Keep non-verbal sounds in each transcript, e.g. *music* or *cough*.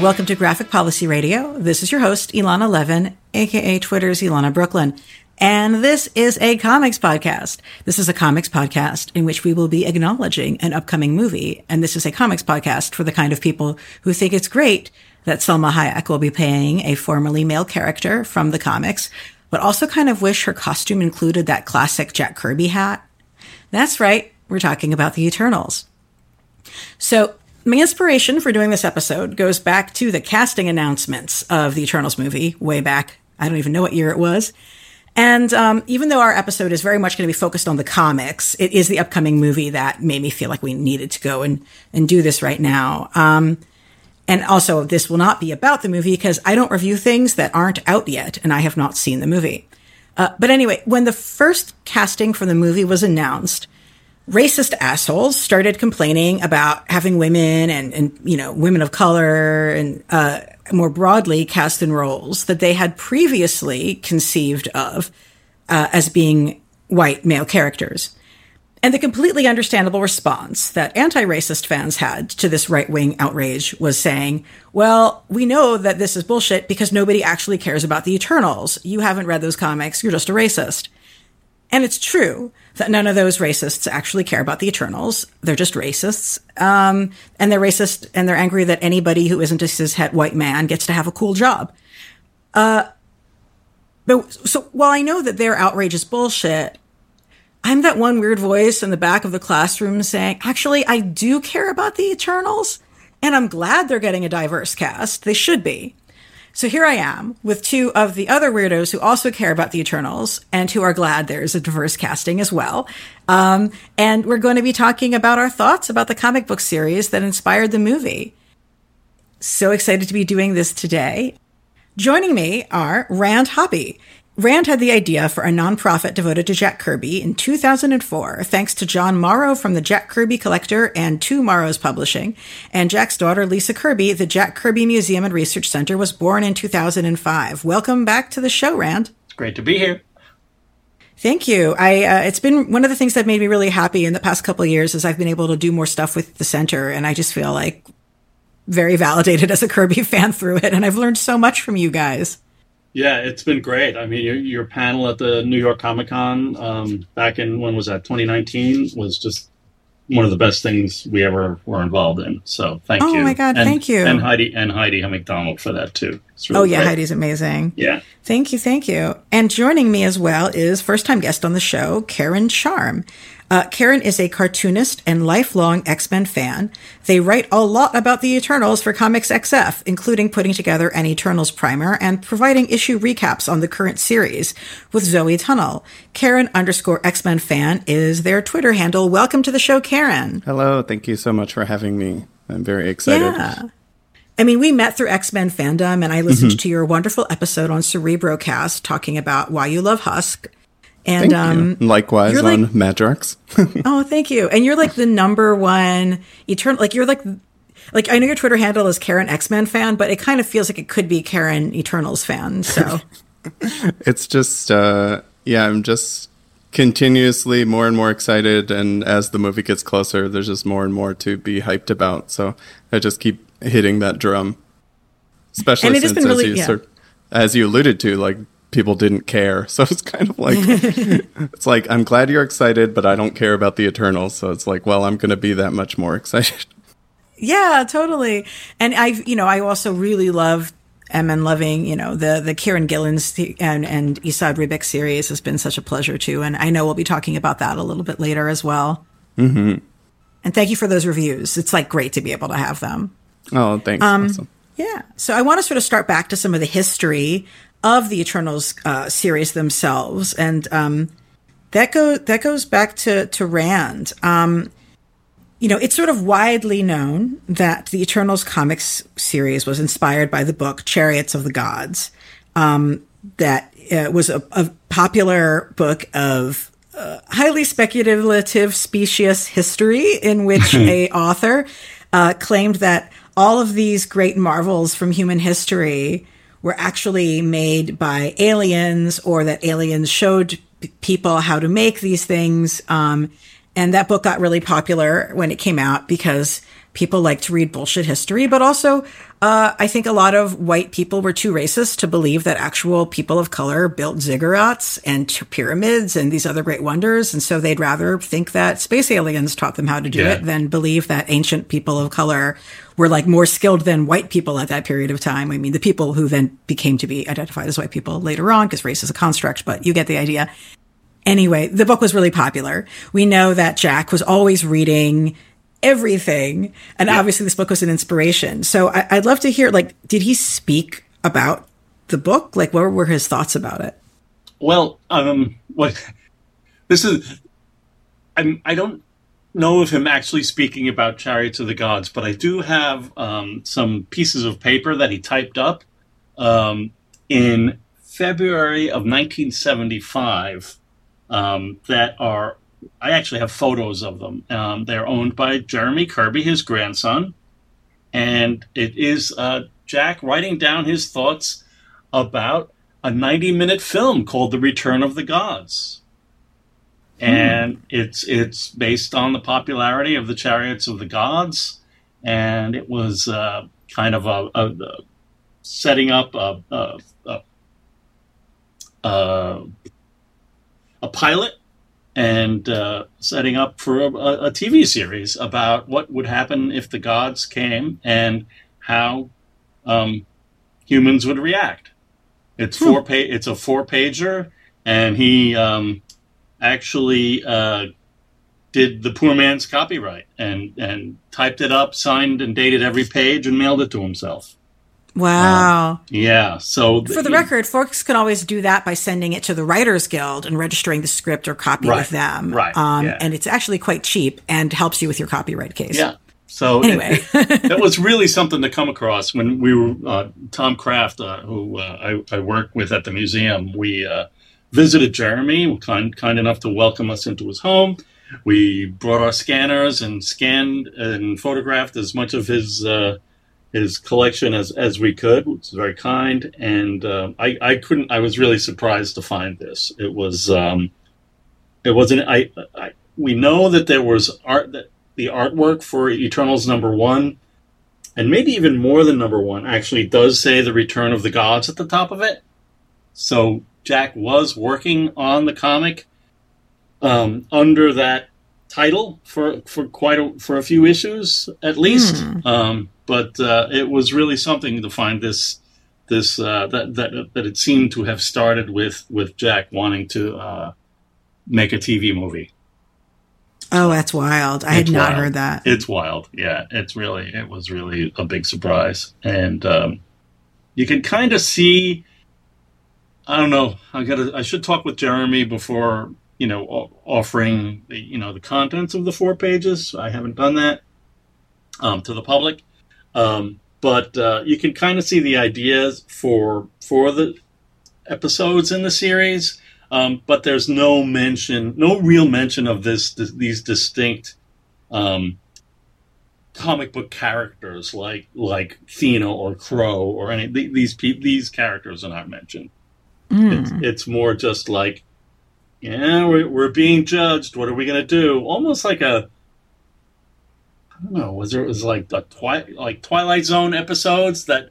welcome to Graphic Policy Radio. This is your host, Elana Levin, aka Twitter's Elana Brooklyn. And this is a comics podcast. This is a comics podcast in which we will be acknowledging an upcoming movie. And this is a comics podcast for the kind of people who think it's great that Salma Hayek will be playing a formerly male character from the comics, but also kind of wish her costume included that classic Jack Kirby hat. That's right. We're talking about the Eternals. So my inspiration for doing this episode goes back to the casting announcements of the Eternals movie way back. I don't even know what year it was. And um, even though our episode is very much going to be focused on the comics, it is the upcoming movie that made me feel like we needed to go and, and do this right now. Um, and also, this will not be about the movie because I don't review things that aren't out yet, and I have not seen the movie. Uh, but anyway, when the first casting for the movie was announced, racist assholes started complaining about having women and, and you know, women of color and uh, more broadly cast in roles that they had previously conceived of uh, as being white male characters. And the completely understandable response that anti racist fans had to this right wing outrage was saying, well, we know that this is bullshit because nobody actually cares about the Eternals. You haven't read those comics. You're just a racist. And it's true that none of those racists actually care about the Eternals. They're just racists. Um, and they're racist and they're angry that anybody who isn't a cishet white man gets to have a cool job. Uh, but so while I know that their outrage is bullshit, I'm that one weird voice in the back of the classroom saying, actually, I do care about the Eternals. And I'm glad they're getting a diverse cast. They should be. So here I am with two of the other weirdos who also care about the Eternals and who are glad there's a diverse casting as well. Um, and we're going to be talking about our thoughts about the comic book series that inspired the movie. So excited to be doing this today. Joining me are Rand Hoppe. Rand had the idea for a nonprofit devoted to Jack Kirby in 2004, thanks to John Morrow from the Jack Kirby Collector and TwoMorrows Publishing. And Jack's daughter, Lisa Kirby, the Jack Kirby Museum and Research Center, was born in 2005. Welcome back to the show, Rand. It's great to be here. Thank you. I uh, it's been one of the things that made me really happy in the past couple of years is I've been able to do more stuff with the center, and I just feel like very validated as a Kirby *laughs* fan through it, and I've learned so much from you guys. Yeah, it's been great. I mean, your, your panel at the New York Comic Con um, back in when was that 2019 was just one of the best things we ever were involved in. So thank oh you. Oh my god, and, thank you. And Heidi and Heidi MacDonald for that too. Really oh yeah, great. Heidi's amazing. Yeah. Thank you, thank you. And joining me as well is first time guest on the show, Karen Charm. Uh, Karen is a cartoonist and lifelong X Men fan. They write a lot about the Eternals for Comics XF, including putting together an Eternals primer and providing issue recaps on the current series with Zoe Tunnell. Karen underscore X Men fan is their Twitter handle. Welcome to the show, Karen. Hello. Thank you so much for having me. I'm very excited. Yeah. I mean, we met through X Men fandom, and I listened mm-hmm. to your wonderful episode on Cerebrocast talking about why you love Husk. And um, likewise on like, Madrox. *laughs* oh, thank you. And you're like the number one eternal. Like you're like, like I know your Twitter handle is Karen X Men fan, but it kind of feels like it could be Karen Eternals fan. So *laughs* it's just, uh, yeah, I'm just continuously more and more excited, and as the movie gets closer, there's just more and more to be hyped about. So I just keep hitting that drum, especially since really, as you yeah. as you alluded to, like people didn't care. *laughs* So it's kind of like *laughs* it's like I'm glad you're excited, but I don't care about the Eternals. So it's like, well, I'm going to be that much more *laughs* excited. Yeah, totally. And I, you know, I also really love and loving, you know, the the Kieron Gillen's and and Esad Ribic series has been such a pleasure too. And I know we'll be talking about that a little bit later as well. Mm-hmm. And thank you for those reviews. It's like great to be able to have them. Oh, thanks. Um, awesome. Yeah. So I want to sort of start back to some of the history of the Eternals uh, series themselves, and um, that go that goes back to to Rand. Um, you know, it's sort of widely known that the Eternals comics series was inspired by the book Chariots of the Gods. Um, that uh, was a, a, popular book of uh, highly speculative, specious history in which *laughs* a author uh, claimed that all of these great marvels from human history were actually made by aliens or that aliens showed p- people how to make these things. Um, And that book got really popular when it came out because people like to read bullshit history, but also, uh, I think a lot of white people were too racist to believe that actual people of color built ziggurats and pyramids and these other great wonders. And so they'd rather think that space aliens taught them how to do Yeah. it than believe that ancient people of color were like more skilled than white people at that period of time. I mean, the people who then became to be identified as white people later on, because race is a construct, but you get the idea. Anyway, the book was really popular. We know that Jack was always reading everything. And obviously this book was an inspiration. So I, I'd love to hear, like, did he speak about the book? Like, what were his thoughts about it? Well, um, what *laughs* this is, I'm, I don't know of him actually speaking about Chariots of the Gods, but I do have um, some pieces of paper that he typed up um, in February of 1975 um, that are. I actually have photos of them. Um, they're owned by Jeremy Kirby, his grandson, and it is uh, Jack writing down his thoughts about a 90 minute film called The Return of the Gods. And it's it's based on the popularity of the Chariots of the Gods, and it was uh, kind of a, a, a setting up a a, a, a, a pilot and uh, setting up for a, a TV series about what would happen if the gods came and how um, humans would react. It's four pa- It's a four pager, and he um, actually uh, did the poor man's copyright and and typed it up, signed and dated every page, and mailed it to himself. Wow. Yeah. So For the record, folks can always do that by sending it to the Writers Guild and registering the script or copy Right. with them. Right. Um, Yeah. And it's actually quite cheap and helps you with your copyright case. Yeah. So Anyway. it- that was really something to come across when we were uh, Tom Kraft, uh, who uh, I, I work with at the museum. We uh, visited Jeremy, kind kind enough to welcome us into his home. We brought our scanners and scanned and photographed as much of his uh, his collection as, as we could, which is very kind. And uh, I I couldn't. I was really surprised to find this. It was um, it wasn't. I, I we know that there was art that the artwork for Eternals number one, and maybe even more than number one, actually does say the return of the gods at the top of it. So Jack was working on the comic um, under that title for for quite a, for a few issues at least. Um, but uh, it was really something to find this this uh, that that that it seemed to have started with with Jack wanting to uh, make a TV movie. Oh, that's wild. I had It's not wild. heard that. It's wild. Yeah, it's really it was really a big surprise, and um, you can kind of see. I don't know. I got. I should talk with Jeremy before you know offering the you know the contents of the four pages. I haven't done that um, to the public, um, but uh, you can kind of see the ideas for for the episodes in the series. Um, but there's no mention, no real mention of this, th- these distinct um, comic book characters like like Thena or Kro or any th- these pe- these characters are not mentioned. It's, it's more just like, yeah, we're, we're being judged. What are we gonna do? Almost like a I don't know. Was there was like the twi- like Twilight Zone episodes that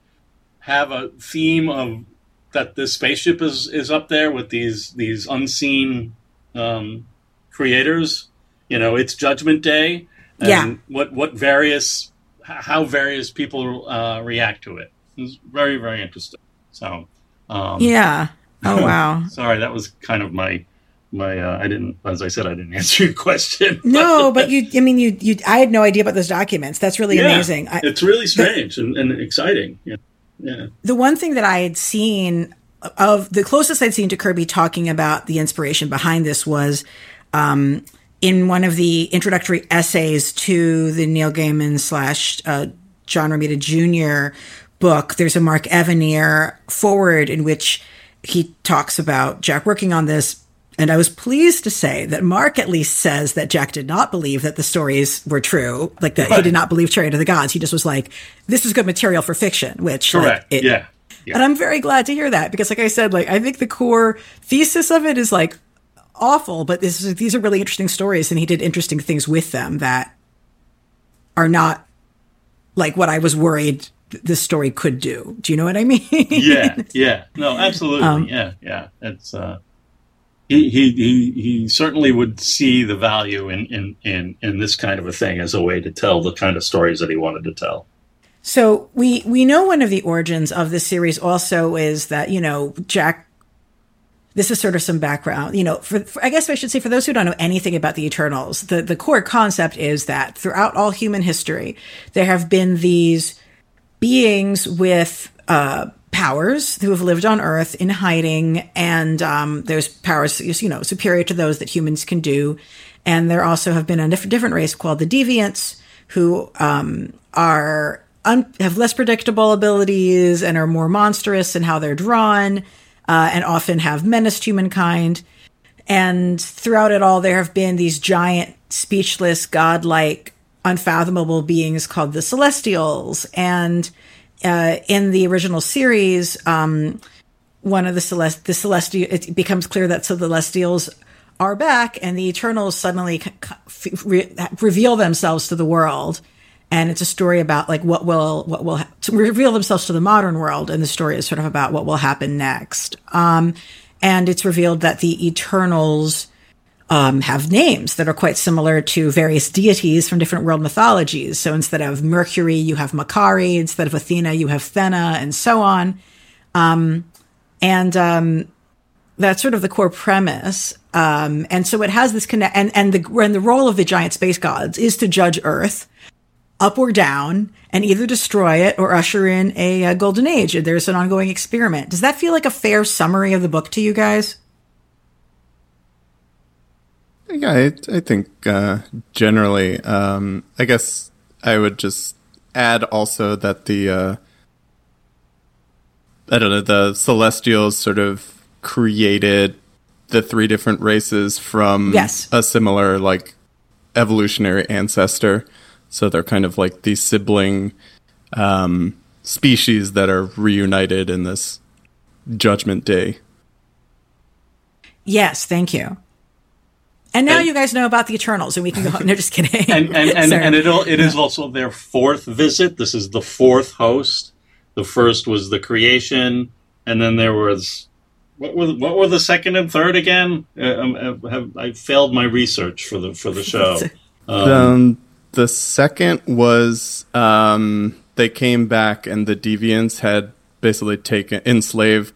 have a theme of that this spaceship is is up there with these these unseen um, creators. You know, it's Judgment Day, and Yeah. what what various how various people uh, react to it. It's very very interesting. So, um, Yeah. Oh, *laughs* wow. sorry, that was kind of my my. Uh, I didn't, as I said, I didn't *laughs* answer your question. *laughs* No, but you, I mean, you, you, I had no idea about those documents. That's really Yeah, amazing. I, it's really strange and, and exciting. Yeah. yeah. the one thing that I had seen of the closest I'd seen to Kirby talking about the inspiration behind this was um, in one of the introductory essays to the Neil Gaiman slash uh, John Romita Jr. book. There's a Mark Evanier foreword in which he talks about Jack working on this. And I was pleased to say that Mark at least says that Jack did not believe that the stories were true, like that he did not believe Chariot of the Gods. He just was like, "This is good material for fiction," which like, Correct. it- yeah. Yeah. and I'm very glad to hear that because, like I said, like I think the core thesis of it is like awful, but this is, these are really interesting stories, and he did interesting things with them that are not like what I was worried this story could do. Do you know what I mean? yeah, *laughs* yeah, no, absolutely, um, yeah, yeah. It's uh, he, he he certainly would see the value in, in in in this kind of a thing as a way to tell the kind of stories that he wanted to tell. So we we know one of the origins of this series also is that you know Jack. This is sort of some background, you know. For, for, I guess I should say, for those who don't know anything about the Eternals, the the core concept is that throughout all human history, there have been these beings with uh, powers who have lived on Earth in hiding, and um, those powers, you know, superior to those that humans can do. And there also have been a different race called the Deviants, who um, are un- have less predictable abilities and are more monstrous in how they're drawn, uh, and often have menaced humankind. And throughout it all, there have been these giant, speechless, godlike, unfathomable beings called the Celestials. And uh, in the original series, um, one of the celest the celestial it becomes clear that so the celestials are back, and the Eternals suddenly re- reveal themselves to the world. And it's a story about like what will what will ha- reveal themselves to the modern world. And the story is sort of about what will happen next. Um, and it's revealed that the eternals um, have names that are quite similar to various deities from different world mythologies so instead of mercury you have Makkari instead of athena you have thena and so on um, and um, that's sort of the core premise um, and so it has this connect and and the and the role of the giant space gods is to judge earth up or down and either destroy it or usher in a, a, golden age. There's an ongoing experiment. Does that feel like a fair summary of the book to you guys? Yeah, I, I think uh, generally, um, I guess I would just add also that the uh, I don't know the Celestials sort of created the three different races from yes. a similar like evolutionary ancestor. So they're kind of like these sibling um, species that are reunited in this Judgment Day. Yes, thank you. And now and, you guys know about the Eternals, and we can go. No, just kidding. *laughs* And and, and, and it it is also their fourth visit. This is the fourth host. The first was the creation, and then there was what were what were the second and third again? Uh, um, have, I failed my research for the for the *laughs* show. Um, um, the second was um, they came back and the deviants had basically taken enslaved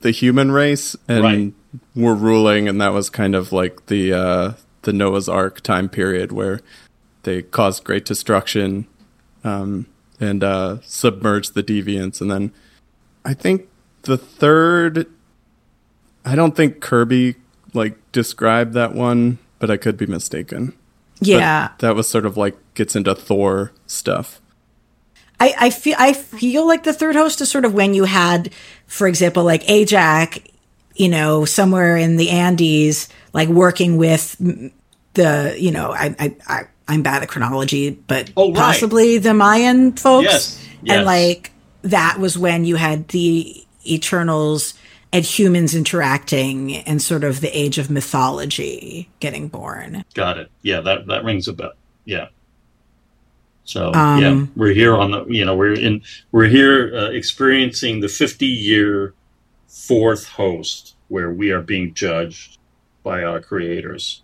the human race and right. Were ruling, and that was kind of like the uh, the Noah's Ark time period where they caused great destruction um, and uh, submerged the deviants, and then I think the third. I don't think Kirby like described that one, but I could be mistaken. Yeah, but that was sort of like gets into Thor stuff. I, I feel I feel like the third host is sort of when you had, for example, like Ajak, you know, somewhere in the Andes, like working with the, you know, I I, I I'm bad at chronology, but oh, right. possibly the Mayan folks, yes. Yes. and like that was when you had the Eternals and humans interacting and sort of the age of mythology getting born. Got it. Yeah, that that rings a bell. Yeah. So um, yeah, we're here on the you know we're in we're here uh, experiencing the 50 year fourth host where we are being judged by our creators.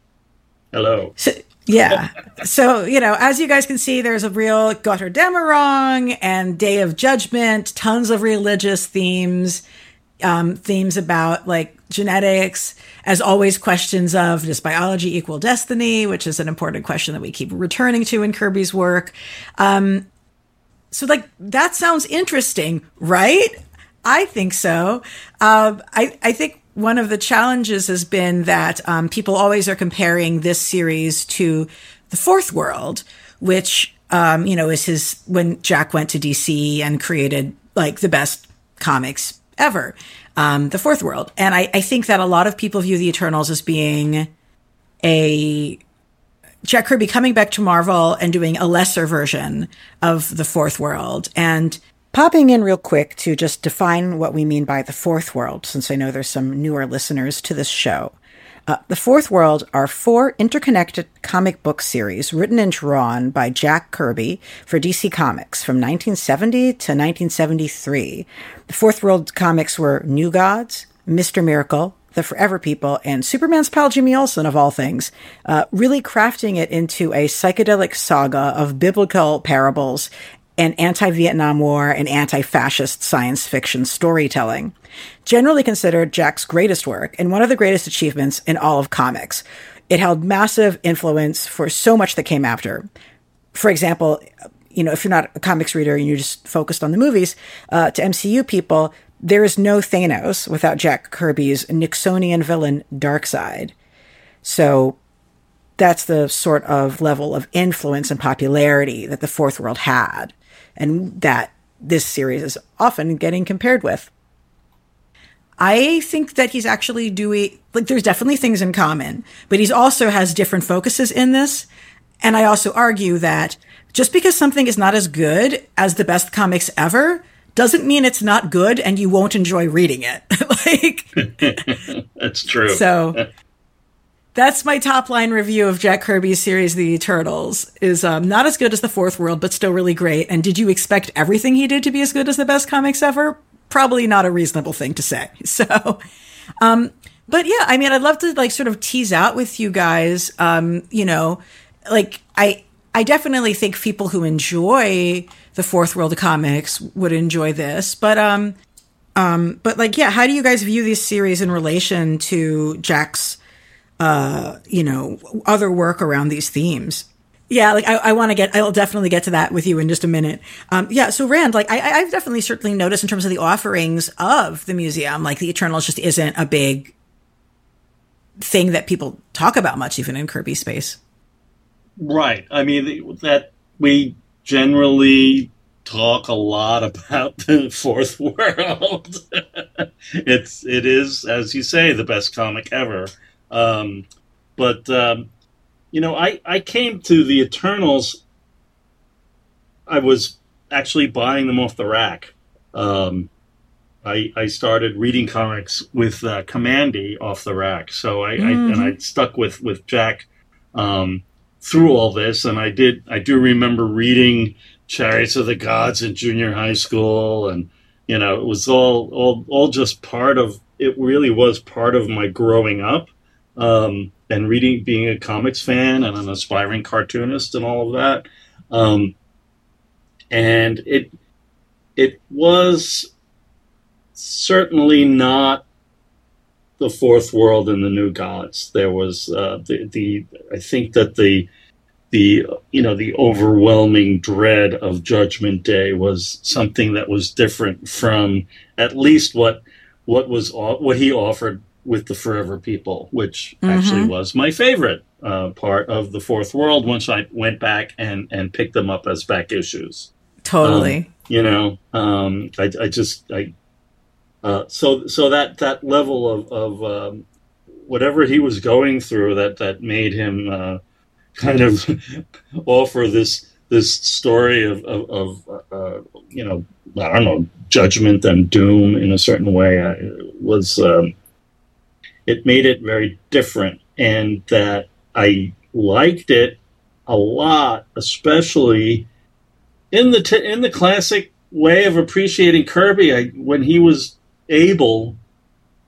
Hello. So, yeah. so, you know, as you guys can see, there's a real Götterdämmerung and Day of Judgment, tons of religious themes um, themes about like genetics, as always, questions of does biology equal destiny, which is an important question that we keep returning to in Kirby's work. Um, so, like, that sounds interesting, right? I think so. Uh, I, I think one of the challenges has been that um, people always are comparing this series to the Fourth World, which um, you know is his when Jack went to DC and created like the best comics ever, um, the fourth world. And I, I think that a lot of people view the Eternals as being a Jack Kirby coming back to Marvel and doing a lesser version of the fourth world. And popping in real quick to just define what we mean by the fourth world, since I know there's some newer listeners to this show. Uh, the Fourth World are four interconnected comic book series written and drawn by Jack Kirby for DC Comics from 1970 to 1973. The Fourth World comics were New Gods, Mr. Miracle, The Forever People, and Superman's pal Jimmy Olsen, of all things, uh, really crafting it into a psychedelic saga of biblical parables and anti Vietnam War and anti fascist science fiction storytelling. Generally considered Jack's greatest work and one of the greatest achievements in all of comics. It held massive influence for so much that came after. For example, you know, if you're not a comics reader and you're just focused on the movies, uh, to MCU people, there is no Thanos without Jack Kirby's Nixonian villain Darkseid. So that's the sort of level of influence and popularity that the Fourth World had and that this series is often getting compared with. I think that he's actually doing, like, there's definitely things in common, but he also has different focuses in this. And I also argue that just because something is not as good as the best comics ever doesn't mean it's not good and you won't enjoy reading it. *laughs* like, *laughs* that's true. So that's my top line review of Jack Kirby's series, The Eternals. Is um, not as good as The Fourth World, but still really great. And did you expect everything he did to be as good as the best comics ever? Probably not a reasonable thing to say. *laughs* So, um, but yeah, I mean, I'd love to like sort of tease out with you guys. Um, you know, like I, I definitely think people who enjoy the Fourth World of comics would enjoy this, but um, um, but like, yeah, how do you guys view this series in relation to Jack's uh, you know, other work around these themes. Yeah, like I, I want to get, I'll definitely get to that with you in just a minute. Um, yeah, so Rand, like I, I've definitely certainly noticed in terms of the offerings of the museum, like the Eternals just isn't a big thing that people talk about much, even in Kirby space. Right. I mean, that we generally talk a lot about *laughs* the fourth world. *laughs* it's, it is, as you say, the best comic ever. Um, but um, you know, I I came to the Eternals. I was actually buying them off the rack. Um, I I started reading comics with uh, Kamandi off the rack, so I, mm-hmm. I and I stuck with with Jack um, through all this, and I did I do remember reading Chariots of the Gods in junior high school, and you know it was all all all just part of it. Really was part of my growing up um, and reading, being a comics fan and an aspiring cartoonist and all of that. Um, and it it was certainly not the fourth world and the new gods. There was uh, the the I think that the the you know the overwhelming dread of Judgment Day was something that was different from at least what what was what he offered with the Forever People, which mm-hmm. actually was my favorite uh, part of the Fourth World. Once I went back and and picked them up as back issues. Totally. Um, you know, um, I, I, just I uh, so so that that level of of um, whatever he was going through that that made him uh, kind of *laughs* offer this this story of of, of uh, you know I don't know judgment and doom in a certain way uh, was um, it made it very different, and that I liked it a lot, especially in the t- in the classic way of appreciating Kirby. I, when he was able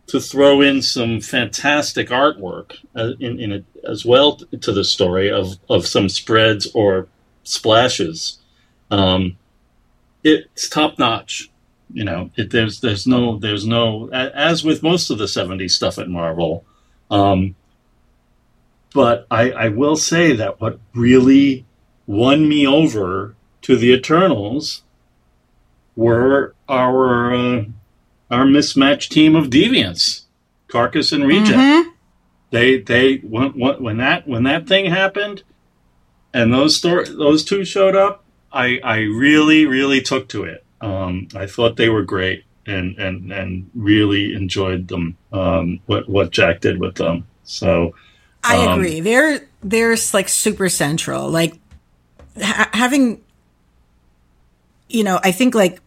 to throw in some fantastic artwork uh, in, in as well to the story of, of some spreads or splashes. Um, it's top notch you know, it, there's there's no there's no as with most of the '70s stuff at Marvel. Um, but I, I will say that what really won me over to the Eternals were our uh, our mismatched team of deviants, Carcass and Reject. Mm-hmm. They they when, when that when that thing happened, and those those two showed up, I I really really took to it. Um, I thought they were great and, and, and really enjoyed them, um, what, what Jack did with them. So I um, agree. They're, they're like super central. Like ha- having, you know, I think like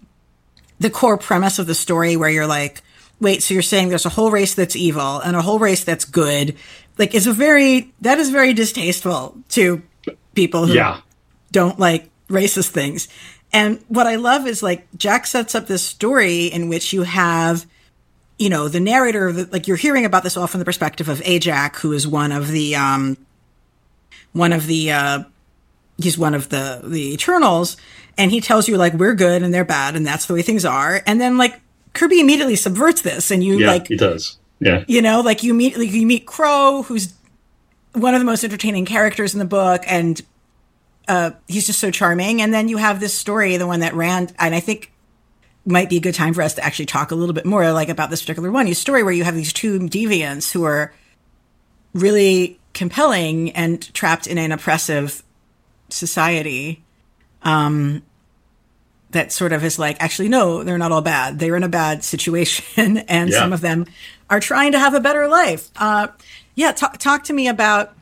the core premise of the story where you're like, wait, so you're saying there's a whole race that's evil and a whole race that's good? Like, is a very that is very distasteful to people who Yeah. don't like racist things. And what I love is like Jack sets up this story in which you have, you know, the narrator, the, like you're hearing about this all from the perspective of Ajak, who is one of the, um, one of the, uh, he's one of the, the Eternals. And he tells you like, we're good and they're bad and that's the way things are. And then like Kirby immediately subverts this and you Yeah, like, he does. Yeah. you know, like you meet like you meet Kro, who's one of the most entertaining characters in the book, and uh, he's just so charming. And then you have this story, the one that ran, and I think might be a good time for us to actually talk a little bit more, like about this particular one. You story where you have these two deviants who are really compelling and trapped in an oppressive society. Um, that sort of is like, actually, no, they're not all bad. They're in a bad *laughs* situation, and Yeah. some of them are trying to have a better life. Uh, yeah, talk, talk to me about.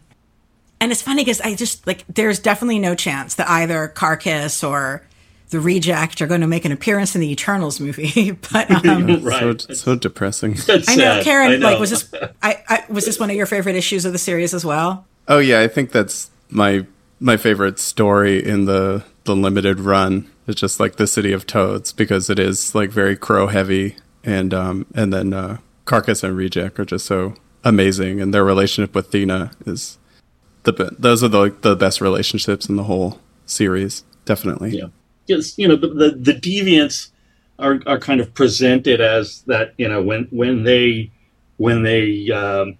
And it's funny because I just like, there's definitely no chance that either Carcass or the Reject are going to make an appearance in the Eternals movie. *laughs* but *laughs* um, right. So, so depressing. That's I know, sad. Karen. I know. Like, was this? I, I was this one of your favorite issues of the series as well? Oh yeah, I think that's my my favorite story in the the limited run. It's just like the city of toads because it is like very Kro heavy, and um and then uh, Carcass and Reject are just so amazing, and their relationship with Thena is the those are the the best relationships in the whole series, definitely. Yeah. Because, you know, the, the, the deviants are, are kind of presented as that, you know, when, when they, when they, um,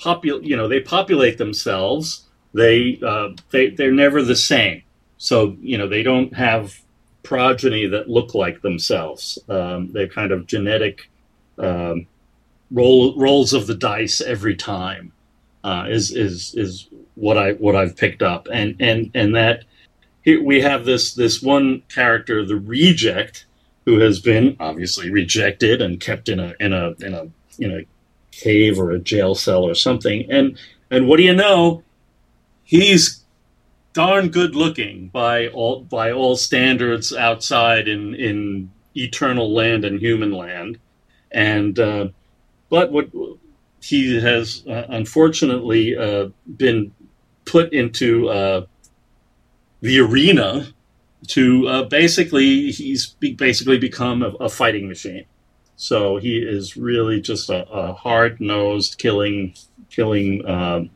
popul- you know, they populate themselves, they, uh, they, they're never the same. So, you know, they don't have progeny that look like themselves. Um, they're kind of genetic, um, roll, rolls of the dice every time, uh, is, is, is what I, what I've picked up. And, and, and that, here we have this this one character, the reject, who has been obviously rejected and kept in a in a in a in a cave or a jail cell or something. And and what do you know? He's darn good looking by all by all standards outside in in eternal land and human land. And uh, but what he has uh, unfortunately uh, been put into uh, the arena to uh, basically he's basically become a, a fighting machine. So he is really just a, a hard nosed killing killing um,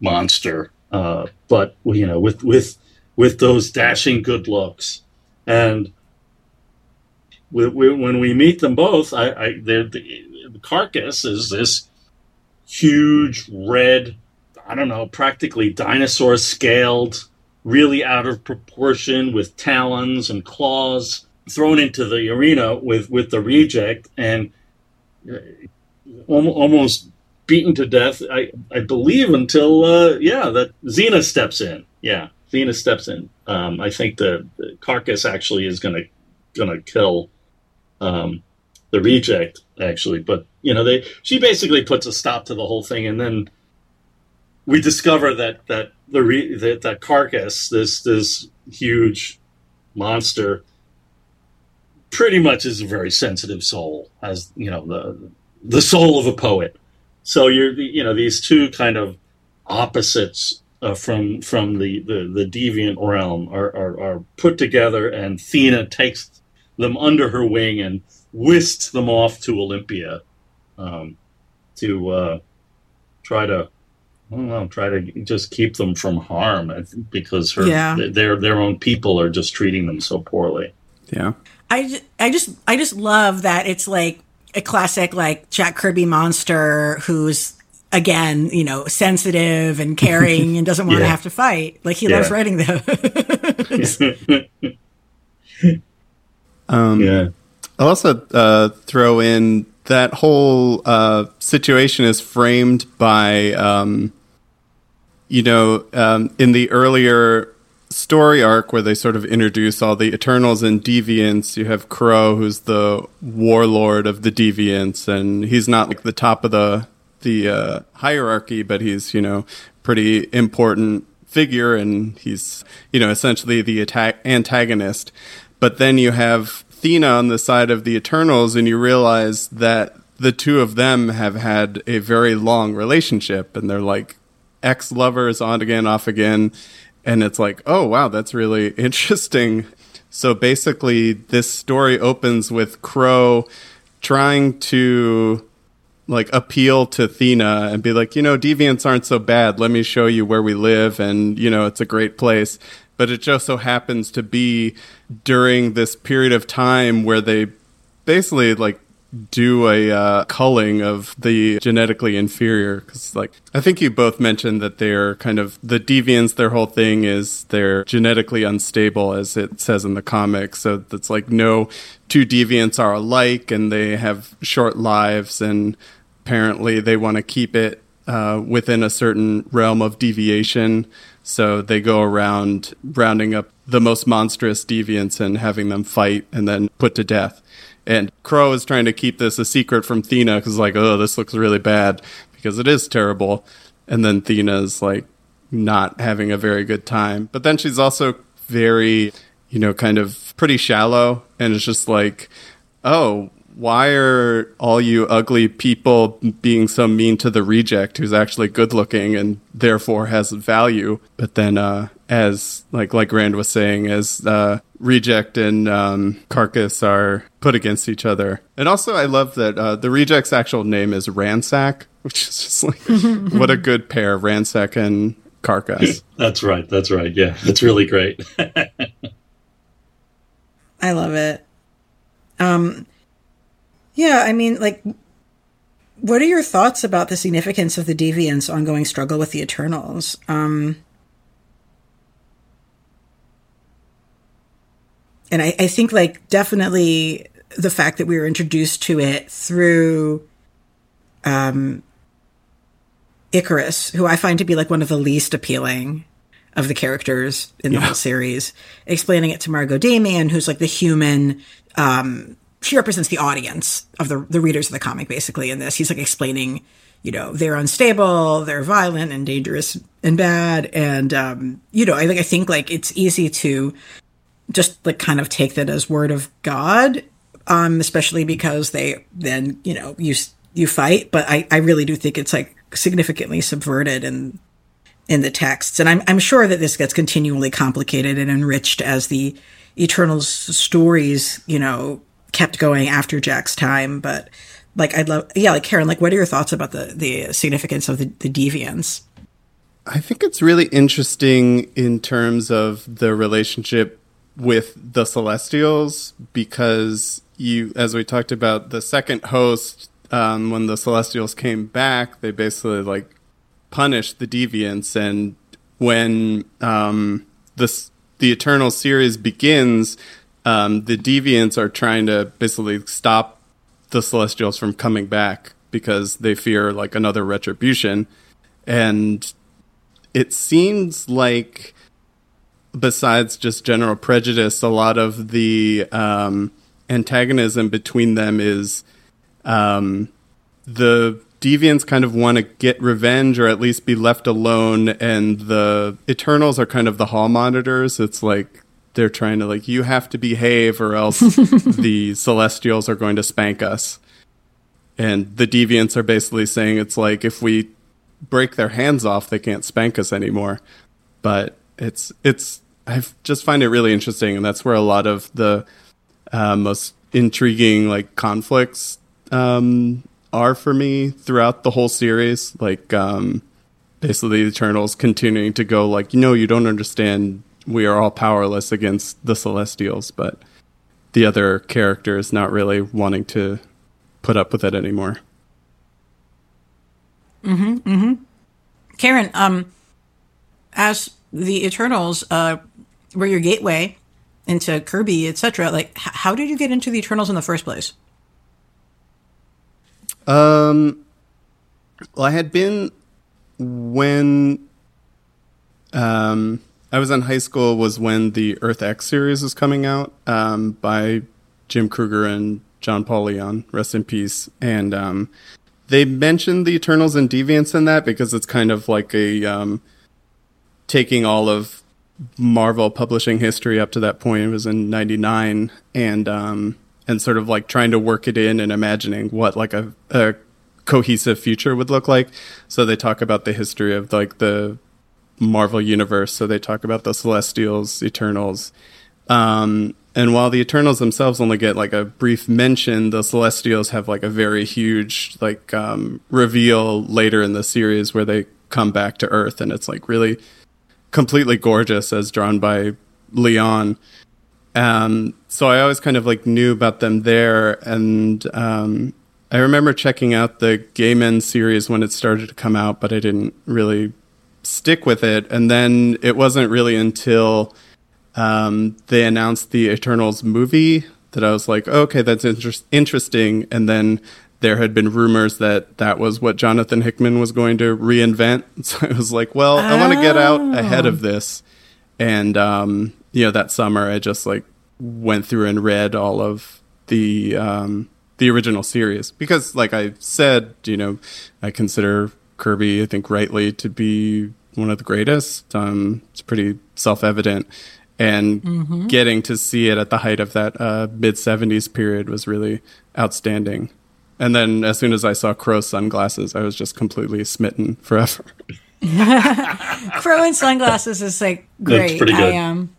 monster. Uh, but you know, with with with those dashing good looks, and when we meet them both, I, I the, the carcass is this huge red, I don't know, practically dinosaur scaled, really out of proportion with talons and claws thrown into the arena with, with the reject and uh, almost beaten to death, I, I believe, until, uh, yeah, that Thena steps in. Yeah, Thena steps in. Um, I think the, the carcass actually is going to gonna kill um, the reject, actually. But, you know, they she basically puts a stop to the whole thing and then we discover that that the re, that, that carcass, this this huge monster, pretty much is a very sensitive soul, as you know the the soul of a poet. So you're you know these two kind of opposites uh, from from the, the, the deviant realm are, are are put together, and Thena takes them under her wing and whisks them off to Olympia um, to uh, try to I don't know, try to just keep them from harm I think, because her Yeah. their their own people are just treating them so poorly. Yeah. I, I just I just love that it's like a classic like Jack Kirby monster who's again you know sensitive and caring and doesn't want to *laughs* have to fight like he Yeah. loves writing those. *laughs* *laughs* Um, yeah, I'll also uh, throw in that whole uh, situation is framed by, um, you know, um, in the earlier story arc where they sort of introduce all the Eternals and Deviants. You have Kro, who's the warlord of the Deviants, and he's not like the top of the the uh, hierarchy, but he's you know pretty important figure, and he's you know essentially the attack antagonist. But then you have Thena on the side of the Eternals, and you realize that the two of them have had a very long relationship, and they're like ex lovers on again, off again. And it's like, oh, wow, that's really *laughs* interesting. So basically, this story opens with Kro trying to like appeal to Thena and be like, you know, deviants aren't so bad. Let me show you where we live and, you know, it's a great place. But it just so happens to be during this period of time where they basically like do a uh, culling of the genetically inferior because like i think you both mentioned that they're kind of the deviants their whole thing is they're genetically unstable as it says in the comics so that's like no two deviants are alike and they have short lives and apparently they want to keep it uh, within a certain realm of deviation. So they go around rounding up the most monstrous deviants and having them fight and then put to death and Kro is trying to keep this a secret from Thena because, like, oh, this looks really bad because it is terrible. And then Thena's like not having a very good time. But then she's also very, you know, kind of pretty shallow. And it's just like, oh, why are all you ugly people being so mean to the reject who's actually good looking and therefore has value? But then, uh, as like like Rand was saying, as uh, reject and um, carcass are put against each other, and also I love that uh, the reject's actual name is Ransack, which is just like *laughs* what a good pair, Ransack and Carcass. *laughs* That's right. That's right. Yeah, that's really great. *laughs* I love it. Um, yeah, I mean, like, what are your thoughts about the significance of the Deviants' ongoing struggle with the Eternals? Um, and I, I think, like, definitely the fact that we were introduced to it through um, Ikaris, who I find to be like one of the least appealing of the characters in the yeah. whole series, explaining it to Margo Damian, who's like the human um, she represents the audience of the the readers of the comic basically in this. He's like explaining, you know, they're unstable, they're violent and dangerous and bad, and um, you know, I think I think like it's easy to just like kind of take that as word of God, um, especially because they then you know you you fight, but I I really do think it's like significantly subverted in in the texts, and I'm I'm sure that this gets continually complicated and enriched as the Eternals stories, you know, kept going after Jack's time, but like I'd love, yeah, like Karen, like what are your thoughts about the the significance of the, the deviants? I think it's really interesting in terms of the relationship with the Celestials because you, as we talked about, the second host um, when the Celestials came back, they basically like punished the deviants, and when um, this the Eternal series begins, um, the deviants are trying to basically stop the celestials from coming back because they fear like another retribution. And it seems like besides just general prejudice a lot of the um, antagonism between them is um, the deviants kind of want to get revenge or at least be left alone and the eternals are kind of the hall monitors. It's like they're trying to like you have to behave or else *laughs* the celestials are going to spank us. And the deviants are basically saying it's like if we break their hands off they can't spank us anymore. But it's it's i just find it really interesting and that's where a lot of the uh, most intriguing like conflicts um, are for me throughout the whole series. Like um, basically the eternals continuing to go like you know you don't understand we are all powerless against the Celestials, but the other characters not really wanting to put up with it anymore. Mm-hmm. Mm-hmm. Karen, um, as the Eternals uh, were your gateway into Kirby, etc., like, h- how did you get into the Eternals in the first place? Um, well, I had been when um I was in high school was when the Earth X series was coming out um, by Jim Krueger and John Paul Leon, rest in peace. And um, they mentioned the Eternals and Deviants in that because it's kind of like a um, taking all of Marvel publishing history up to that point. It was in '99, and um, and sort of like trying to work it in and imagining what like a, a cohesive future would look like. So they talk about the history of like the Marvel universe. So they talk about the Celestials, Eternals. Um, and while the Eternals themselves only get like a brief mention, the Celestials have like a very huge like um, reveal later in the series where they come back to Earth, and it's like really completely gorgeous as drawn by Leon. Um, so I always kind of like knew about them there, and um, I remember checking out the Gaiman series when it started to come out, but I didn't really stick with it. And then it wasn't really until um, they announced the Eternals movie that I was like, oh, okay, that's inter- interesting. And then there had been rumors that that was what Jonathan Hickman was going to reinvent. *laughs* So I was like, well, I want to get out ahead of this. And, um, you know, that summer I just like went through and read all of the, um, the original series because like I said, you know, I consider Kirby, I think rightly to be one of the greatest. Um, it's pretty self-evident and mm-hmm. getting to see it at the height of that uh, mid 70s period was really outstanding. And then as soon as I saw Kro sunglasses, I was just completely smitten forever. *laughs* Kro and sunglasses is like great. I um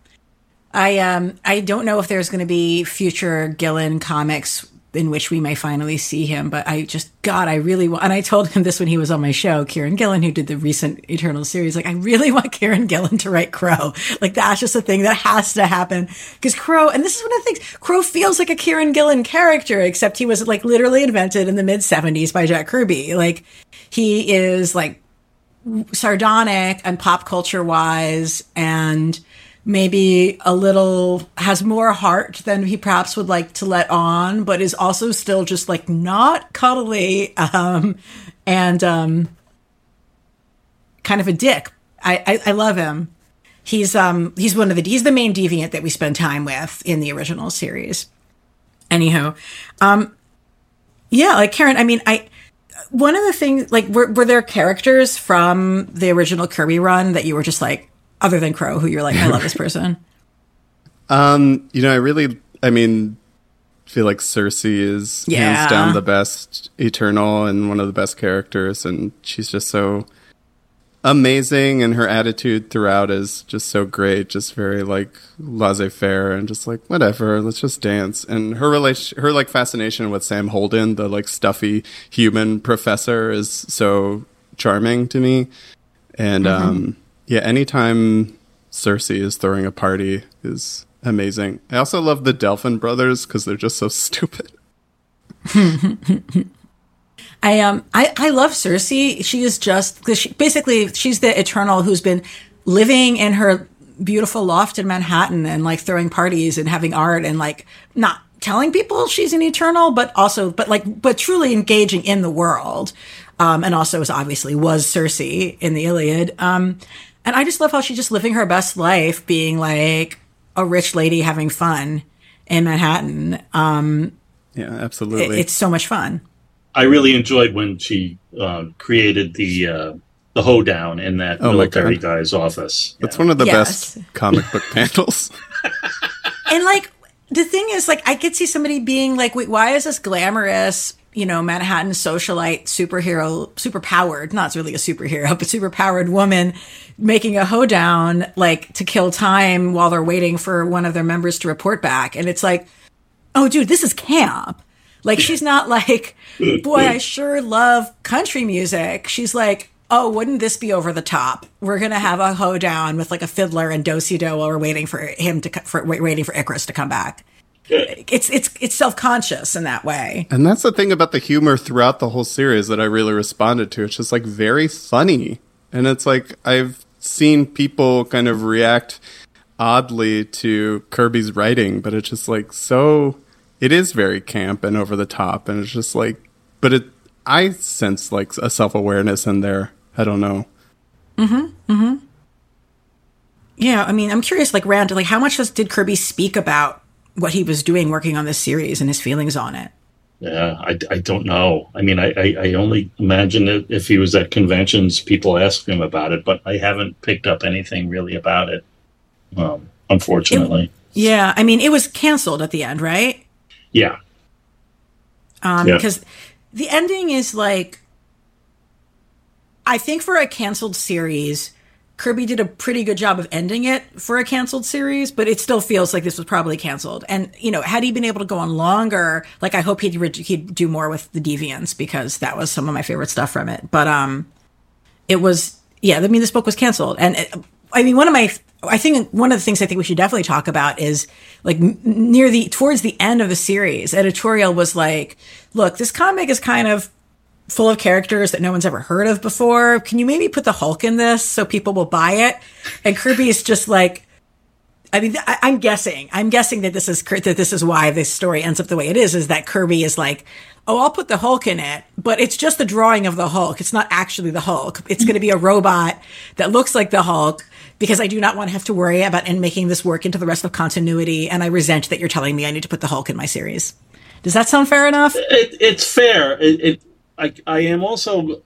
I um I don't know if there's going to be future Gillen comics in which we may finally see him. But I just, God, I really want, and I told him this when he was on my show, Kieron Gillen, who did the recent Eternal series. Like, I really want Kieron Gillen to write Kro. Like, that's just a thing that has to happen. Because Kro, and this is one of the things, Kro feels like a Kieron Gillen character, except he was like literally invented in the mid 70s by Jack Kirby. Like, he is like sardonic and pop culture wise and, maybe a little has more heart than he perhaps would like to let on, but is also still just like not cuddly um, and um, kind of a dick. I, I, I love him. He's um he's one of the he's the main deviant that we spend time with in the original series. Anywho, um, yeah, like Karen. I mean, I one of the things like were were there characters from the original Kirby run that you were just like other than Kro, who you're like, I love this *laughs* person? um, you know, I really, I mean, feel like Sersi is yeah. hands down the best Eternal and one of the best characters, and she's just so amazing, and her attitude throughout is just so great, just very like laissez-faire and just like whatever, let's just dance. And her relation, her like fascination with Sam Holden, the like stuffy human professor, is so charming to me, and mm-hmm. um yeah, anytime Sersi is throwing a party is amazing. I also love the Delphan brothers because they're just so *laughs* stupid. *laughs* I um I, I love Sersi. She is just because she basically she's the eternal who's been living in her beautiful loft in Manhattan and like throwing parties and having art and like not telling people she's an eternal, but also but like but truly engaging in the world. Um, and also was obviously was Circe in the Iliad. Um, and I just love how she's just living her best life, being like a rich lady having fun in Manhattan. Um, yeah, absolutely. It, it's so much fun. I really enjoyed when she uh, created the uh, the hoedown in that oh military guy's office. That's yeah. one of the yes. best comic book *laughs* panels. and like the thing is, like I could see somebody being like, "Wait, why is this glamorous you know, Manhattan socialite superhero, super powered, not really a superhero, but super powered woman making a hoedown like to kill time while they're waiting for one of their members to report back. And it's like, oh, dude, this is camp. Like, she's not like, boy, I sure love country music. She's like, oh, wouldn't this be over the top? We're going to have a hoedown with like a fiddler and do-si-do while we're waiting for him to, for, waiting for Ikaris to come back it's it's it's self-conscious in that way. And that's the thing about the humor throughout the whole series that I really responded to. It's just like very funny. And it's like I've seen people kind of react oddly to Kirby's writing, but it's just like so it is very camp and over the top and it's just like but it I sense like a self-awareness in there. I don't know. mm-hmm mm-hmm Yeah, I mean, I'm curious like Rand, like how much does, did Kirby speak about what he was doing working on this series and his feelings on it. Yeah, I, I don't know. I mean, I, I, I only imagine that if he was at conventions, people ask him about it, but I haven't picked up anything really about it. Um, unfortunately, Yeah, I mean, it was canceled at the end, right? yeah, Um, Yeah. because the ending is like, I think for a canceled series, Kirby did a pretty good job of ending it for a canceled series, but it still feels like this was probably canceled. And you know, had he been able to go on longer, like I hope he'd re- he'd do more with the Deviants because that was some of my favorite stuff from it. But um, it was yeah. I mean, this book was canceled, and it, I mean, one of my I think one of the things I think we should definitely talk about is like near the towards the end of the series, editorial was like, look, this comic is kind of full of characters that no one's ever heard of before. Can you maybe put the Hulk in this so people will buy it? And Kirby is just like, I mean, I, I'm guessing, I'm guessing that this is that this is why this story ends up the way it is. Is that Kirby is like, oh, I'll put the Hulk in it, but it's just the drawing of the Hulk. It's not actually the Hulk. It's going to be a robot that looks like the Hulk because I do not want to have to worry about and making this work into the rest of continuity. And I resent that you're telling me I need to put the Hulk in my series. Does that sound fair enough? it, it's fair. It, it I, I am also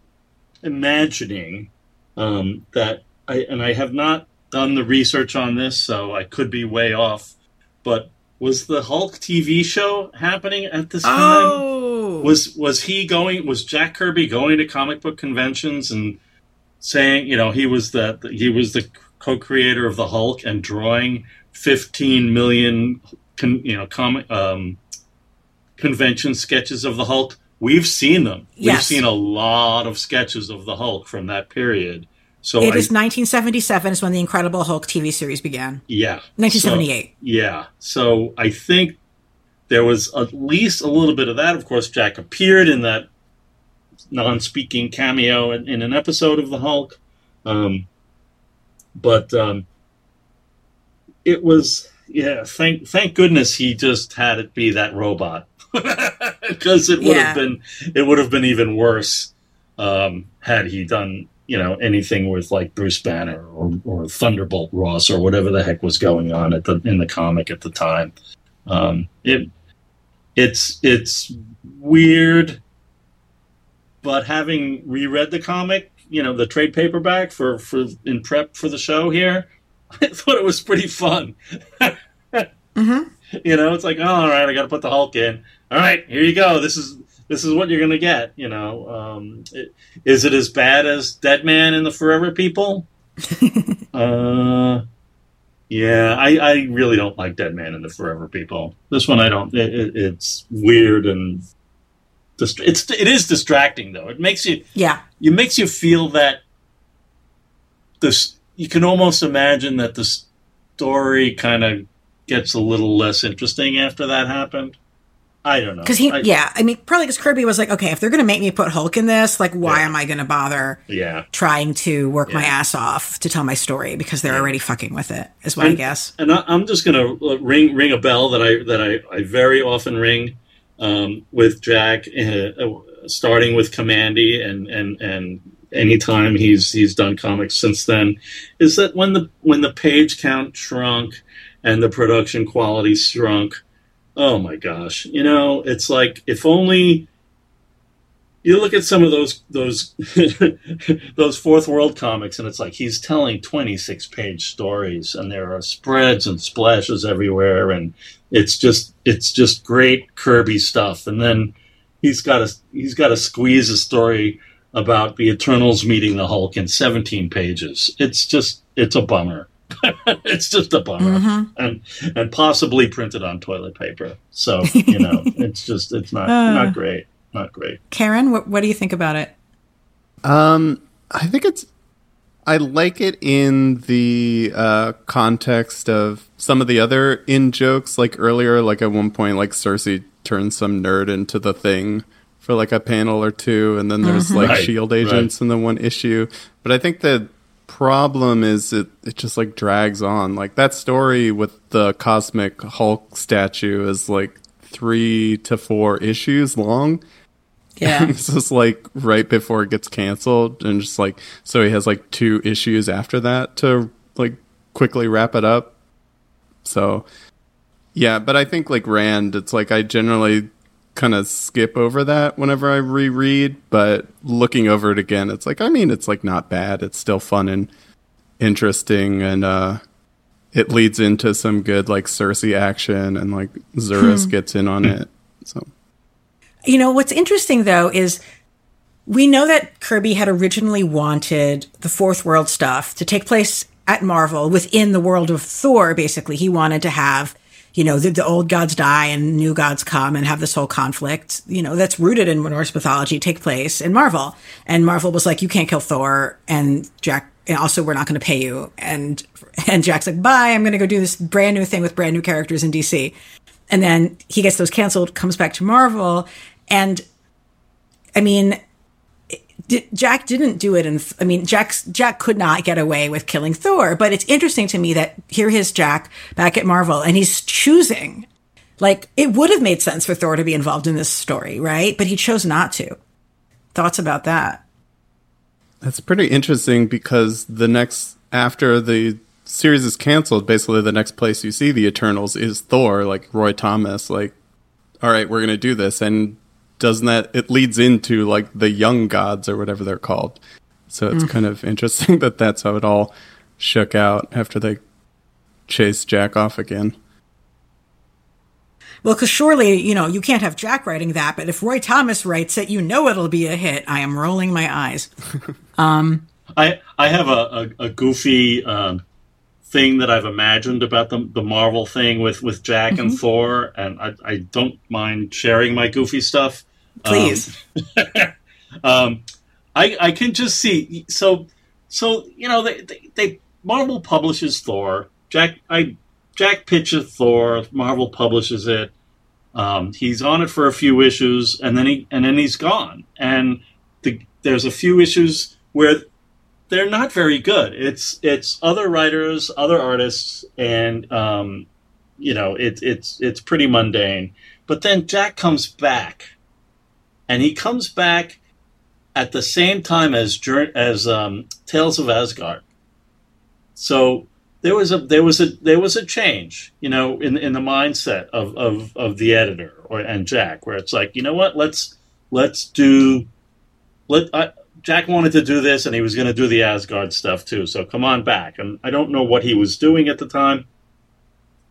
imagining um, that I and I have not done the research on this, so I could be way off. But was the Hulk TV show happening at this time? Oh, Was was he going? Was Jack Kirby going to comic book conventions and saying, you know, he was the he was the co-creator of the Hulk and drawing 15 million, con, you know, comic um, convention sketches of the Hulk? We've seen them. We've seen a lot of sketches of the Hulk from that period. So It I, is 1977 is when the Incredible Hulk TV series began. yeah, 1978. So, yeah. So I think there was at least a little bit of that. Of course, Jack appeared in that non-speaking cameo in, in an episode of the Hulk, um, but um, it was yeah. Thank thank goodness he just had it be that robot *laughs* because it would Yeah. have been it would have been even worse um, had he done you know anything with like Bruce Banner or, or Thunderbolt Ross or whatever the heck was going on at the in the comic at the time. Um, it it's it's weird, but having reread the comic, you know, the trade paperback for for in prep for the show here, *laughs* I thought it was pretty fun. *laughs* Mm-hmm. You know, it's like, oh, all right, I got to put the Hulk in. All right, here you go. This is this is what you're gonna get. You know, um, it, is it as bad as Deadman and the Forever People? *laughs* uh, yeah, I, I really don't like Deadman and the Forever People. This one I don't. It, it, it's weird and dist- it's it is distracting though. It makes you Yeah. it makes you feel that this you can almost imagine that the story kind of gets a little less interesting after that happened. I don't know. Because he, I- yeah, I mean, probably because Kirby was like, okay, if they're going to make me put Hulk in this, like, why Yeah. am I going to bother yeah. trying to work my ass off to tell my story because they're Yeah. already fucking with it, is what I guess. And I, I'm just gonna uh, ring ring a bell that I that I, I very often ring um, with Jack, uh, uh, starting with Kamandi, and and and anytime he's he's done comics since then, is that when the when the page count shrunk and the production quality shrunk. Oh my gosh! You know, it's like if only you look at some of those those *laughs* those fourth world comics and it's like he's telling 26 page stories and there are spreads and splashes everywhere and it's just it's just great kirby stuff and then he's got to he's got to squeeze a story about the eternals meeting the hulk in 17 pages it's just it's a bummer *laughs* it's just a bummer hmm and and possibly printed on toilet paper so you know *laughs* it's just it's not Uh. not great not great Karen, what, what do you think about it? Um, I think it's. I like it in the uh, context of some of the other in jokes. Like earlier, like at one point, like Sersi turns some nerd into the thing for like a panel or two, and then there's like Right, shield agents in the one issue. But I think the problem is it it just like drags on. Like that story with the cosmic Hulk statue is like three to four issues long. Yeah. *laughs* It's just like right before it gets canceled, and just like so he has like two issues after that to like quickly wrap it up. So yeah, but I think like Rand, it's like I generally kind of skip over that whenever I reread, but looking over it again, it's like I mean it's like not bad. It's still fun and interesting, and uh it leads into some good like Sersi action, and like Zuras Hmm. gets in on it. So You know, what's interesting though is we know that Kirby had originally wanted the fourth world stuff to take place at Marvel within the world of Thor, basically. He wanted to have, you know, the, the old gods die and new gods come and have this whole conflict, you know, that's rooted in Norse mythology take place in Marvel. And Marvel was like, you can't kill Thor. And Jack, and also we're not going to pay you. And, and Jack's like, bye, I'm going to go do this brand new thing with brand new characters in DC. And then he gets those canceled, comes back to Marvel. And I mean, Jack didn't do it, and I mean, Jack's Jack could not get away with killing Thor. But it's interesting to me that here is Jack back at Marvel, and he's choosing. Like it would have made sense for Thor to be involved in this story, right? But he chose not to. Thoughts about that? That's pretty interesting because the next after the series is canceled, basically the next place you see the Eternals is Thor, like Roy Thomas, like, all right, we're gonna do this, and doesn't that it leads into like the young gods or whatever they're called. So it's mm. kind of interesting *laughs* that that's how it all shook out after they chased Jack off again. Well, because surely you know you can't have Jack writing that, but if Roy Thomas writes it, you know it'll be a hit. I am rolling my eyes. *laughs* Um, I I have a a, a goofy um, thing that I've imagined about the the Marvel thing with with Jack and mm-hmm. Thor, and I I don't mind sharing my goofy stuff. Please. *laughs* Um, I I can just see so so you know they they, they Marvel publishes Thor. Jack I Jack pitches Thor. Marvel publishes it. Um, he's on it for a few issues, and then he and then he's gone. And the, there's a few issues where they're not very good. It's it's other writers, other artists, and um, you know it, it's it's pretty mundane. But then Jack comes back, and he comes back at the same time as as um, Tales of Asgard. So there was a there was a there was a change, you know, in in the mindset of of, of the editor or and Jack, where it's like, you know what, let's let's do let I, Jack wanted to do this, and he was going to do the Asgard stuff too. So come on back. And I don't know what he was doing at the time,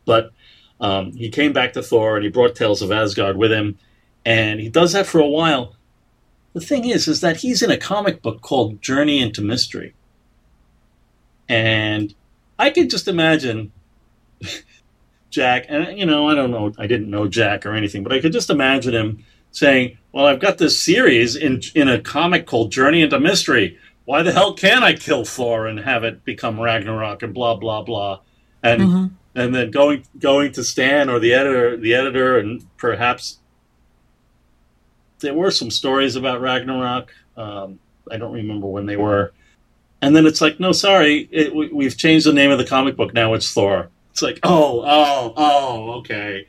but um, he came back to Thor, and he brought Tales of Asgard with him, and he does that for a while. The thing is, is that he's in a comic book called Journey into Mystery, and I could just imagine *laughs* Jack, and you know, I don't know, I didn't know Jack or anything, but I could just imagine him saying, "Well, I've got this series in in a comic called Journey into Mystery. Why the hell can't I kill Thor and have it become Ragnarok and blah blah blah?" And mm-hmm. and then going going to Stan or the editor, the editor, and perhaps there were some stories about Ragnarok. Um, I don't remember when they were. And then it's like, no, sorry, it, we, we've changed the name of the comic book. Now it's Thor. It's like, oh, oh, oh, okay.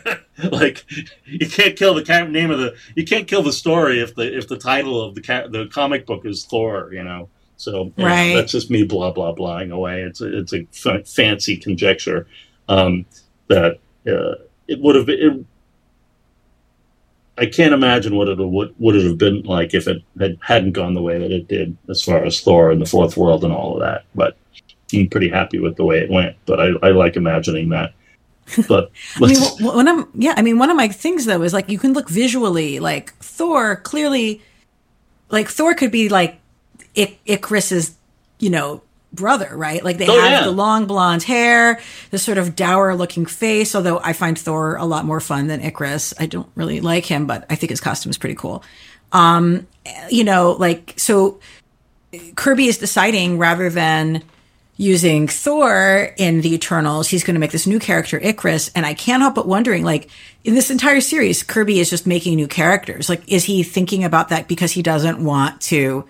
*laughs* like you can't kill the name of the you can't kill the story if the if the title of the ca- the comic book is Thor. You know. So Right. that's just me blah blah blahing away. It's a, it's a f- fancy conjecture um, that uh, it would have been. I can't imagine what it would would it have been like if it had, hadn't gone the way that it did, as far as Thor and the Fourth World and all of that. But I'm pretty happy with the way it went. But I, I like imagining that. *laughs* But I mean, one of yeah, I mean, one of my things though is like you can look visually, like Thor clearly, like Thor could be like I- Ikaris's, you know, brother, right? Like they Oh, have yeah. the long blonde hair, the sort of dour looking face. Although I find Thor a lot more fun than Ikaris. I don't really like him, but I think his costume is pretty cool. Um, you know, like so Kirby is deciding rather than using Thor in the Eternals, he's going to make this new character, Ikaris. And I can't help but wondering, like, in this entire series, Kirby is just making new characters. Like, is he thinking about that because he doesn't want to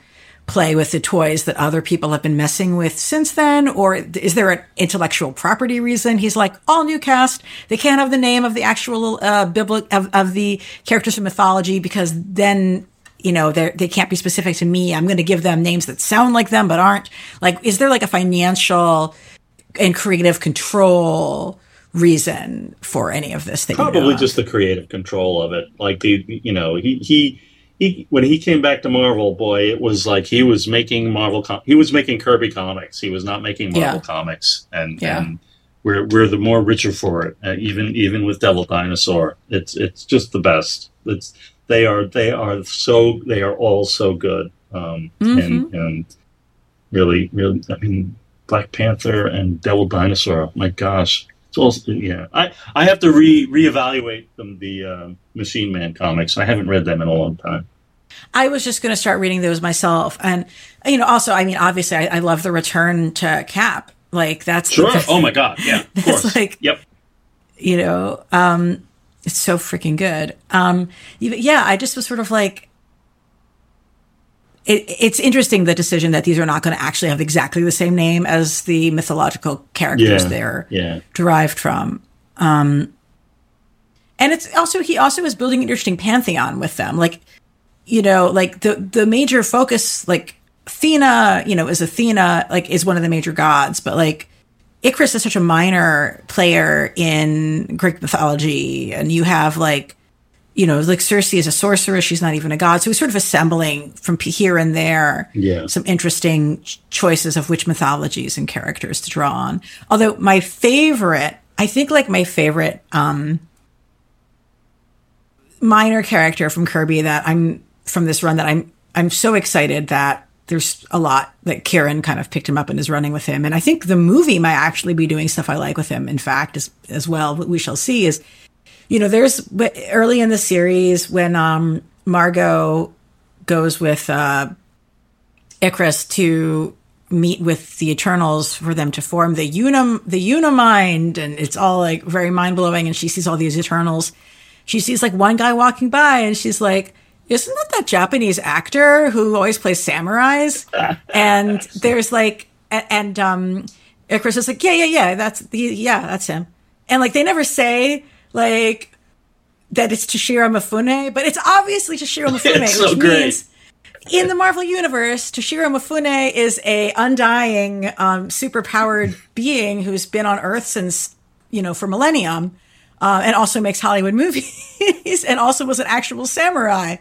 play with the toys that other people have been messing with since then? Or is there an intellectual property reason? He's like, all new cast. They can't have the name of the actual, uh, biblical, of, of the characters from mythology because then you know they they can't be specific to me i'm going to give them names that sound like them but aren't like is there like a financial and creative control reason for any of this that you know probably of? just the creative control of it. Like the you know he he. He, when he came back to Marvel, boy, it was like he was making Marvel. Com- he was making Kirby comics. He was not making Marvel Yeah. comics, and Yeah. and we're we're the more richer for it. Uh, even even with Devil Dinosaur, it's it's just the best. It's they are they are so they are all so good. Um, Mm-hmm. and and really really I mean Black Panther and Devil Dinosaur. My gosh, it's also yeah. I I have to re reevaluate them the uh, Machine Man comics. I haven't read them in a long time. I was just going to start reading those myself, and you know, also, I mean, obviously, I, I love the return to Cap. Like that's Sure. that's- Oh my god. Yeah. Of *laughs* It's course. like- yep. you know, um, it's so freaking good. Um, yeah, I just was sort of like, it, it's interesting the decision that these are not going to actually have exactly the same name as the mythological characters Yeah. they're Yeah. derived from. Um, and it's also he also is building an interesting pantheon with them. Like, you know, like the the major focus, like Athena, you know, is Athena, like is one of the major gods, but like Icarus is such a minor player in Greek mythology, and you have like, you know, like Circe is a sorceress; she's not even a god. So he's sort of assembling from here and there Yeah. some interesting choices of which mythologies and characters to draw on. Although my favorite, I think, like my favorite um, minor character from Kirby that I'm from this run that I'm I'm so excited that there's a lot that Kieron kind of picked him up and is running with him. And I think the movie might actually be doing stuff I like with him. In fact, as as well, what we shall see is, you know, there's early in the series when um Margo goes with uh Ikaris to meet with the Eternals for them to form the Unum the Unimind, and it's all like very mind blowing. And she sees all these Eternals. She sees like one guy walking by, and she's like, "Isn't that that Japanese actor who always plays samurais?" *laughs* and there's like, and um, Ikaris is like, "Yeah, yeah, yeah, that's the yeah, that's him." And like they never say like that it's Toshiro Mifune, but it's obviously Toshiro *laughs* Mifune, It's so which great. means in the Marvel universe, Toshiro Mifune is a undying, um, super-powered being who's been on Earth since you know for millennium, uh, and also makes Hollywood *laughs* movies, and also was an actual samurai.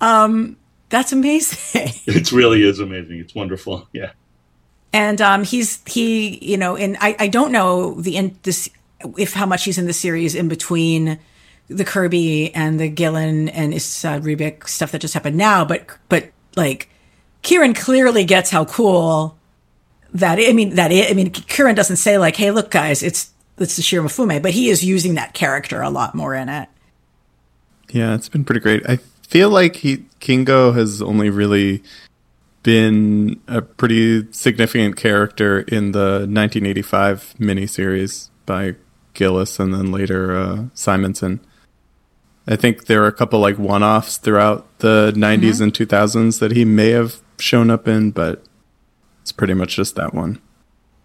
Um, that's amazing. *laughs* It really is amazing. It's wonderful. Yeah. and um, he's he you know and I, I don't know the in this if how much he's in the series in between the Kirby and the Gillen and Esad uh, Ribic stuff that just happened now but but like Kieron clearly gets how cool that I mean that I, I mean Kieron doesn't say like hey look guys it's it's the Shiro Mifune but he is using that character a lot more in it Yeah, it's been pretty great. I feel like he Kingo has only really been a pretty significant character in the 1985 miniseries by Gillis and then later uh, Simonson. I think there are a couple like one-offs throughout the 90s and 2000s that he may have shown up in, but it's pretty much just that one.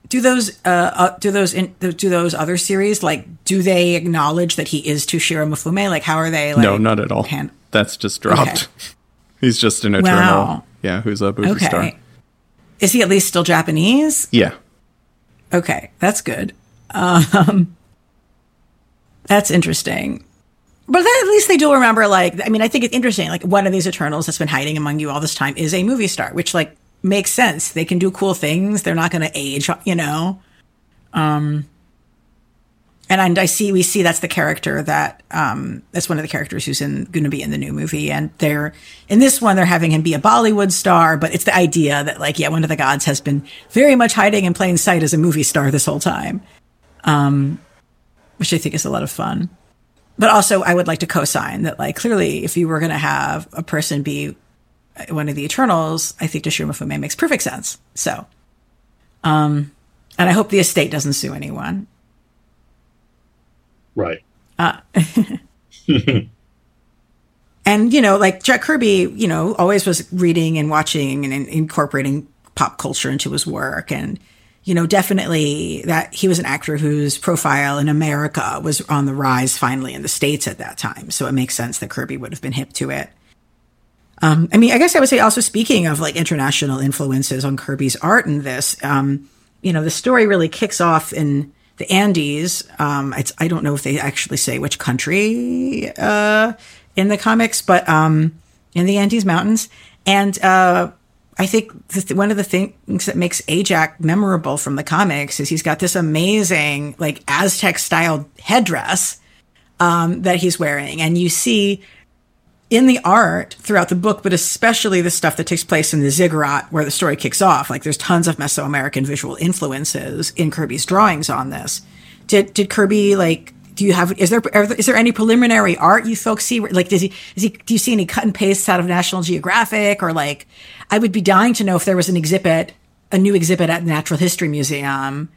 do those uh, uh do those in, do those other series like do they acknowledge that he is Toshiro Mifune like how are they like no, not at all. hand- That's just dropped. *laughs* He's just an eternal. Wow. Yeah, who's a movie Okay. star. Is he at least still Japanese? Yeah. Okay, that's good. *laughs* Um, that's interesting. But then at least they do remember, like, I mean, I think it's interesting. Like, one of these Eternals that's been hiding among you all this time is a movie star, which, like, makes sense. They can do cool things. They're not going to age, you know? Um, and I, I see, we see that's the character that, um, that's one of the characters who's in, going to be in the new movie. And they're, in this one, they're having him be a Bollywood star, but it's the idea that, like, yeah, one of the gods has been very much hiding in plain sight as a movie star this whole time. Um, which I think is a lot of fun. But also, I would like to co-sign that, like, clearly, if you were going to have a person be one of the Eternals, I think Toshiro Mifune makes perfect sense. So, um, and I hope the estate doesn't sue anyone. Right. *laughs* And you know, like Jack Kirby, you know, always was reading and watching and in- incorporating pop culture into his work, and you know, definitely that he was an actor whose profile in America was on the rise finally in the states at that time. So it makes sense that Kirby would have been hip to it. Um, I mean, I guess I would say also speaking of like international influences on Kirby's art in this, um, you know, the story really kicks off in the Andes. Um, it's, I don't know if they actually say which country, uh, in the comics, but, um, in the Andes Mountains. And, uh, I think th- one of the things that makes Ajak memorable from the comics is he's got this amazing, like Aztec style headdress um, that he's wearing. And you see in the art throughout the book, but especially the stuff that takes place in the ziggurat where the story kicks off, like there's tons of Mesoamerican visual influences in Kirby's drawings on this. Did, did Kirby like do you have is there is there any preliminary art you folks see like does he is he do you see any cut and pastes out of national geographic or like i would be dying to know if there was an exhibit a new exhibit at the natural history museum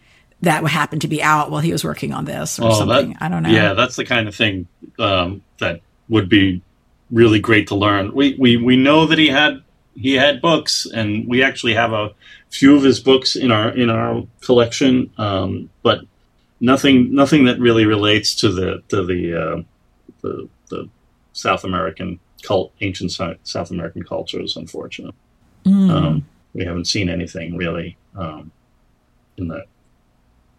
that would happen to be out while he was working on this or oh, something. That, i don't know. Yeah that's the kind of thing um, that would be really great to learn. We, we we know that he had he had books and we actually have a few of his books in our in our collection um, but nothing nothing that really relates to the to the uh, the, the, South American cult ancient South American cultures. Unfortunately, mm. um, we haven't seen anything really um, in that.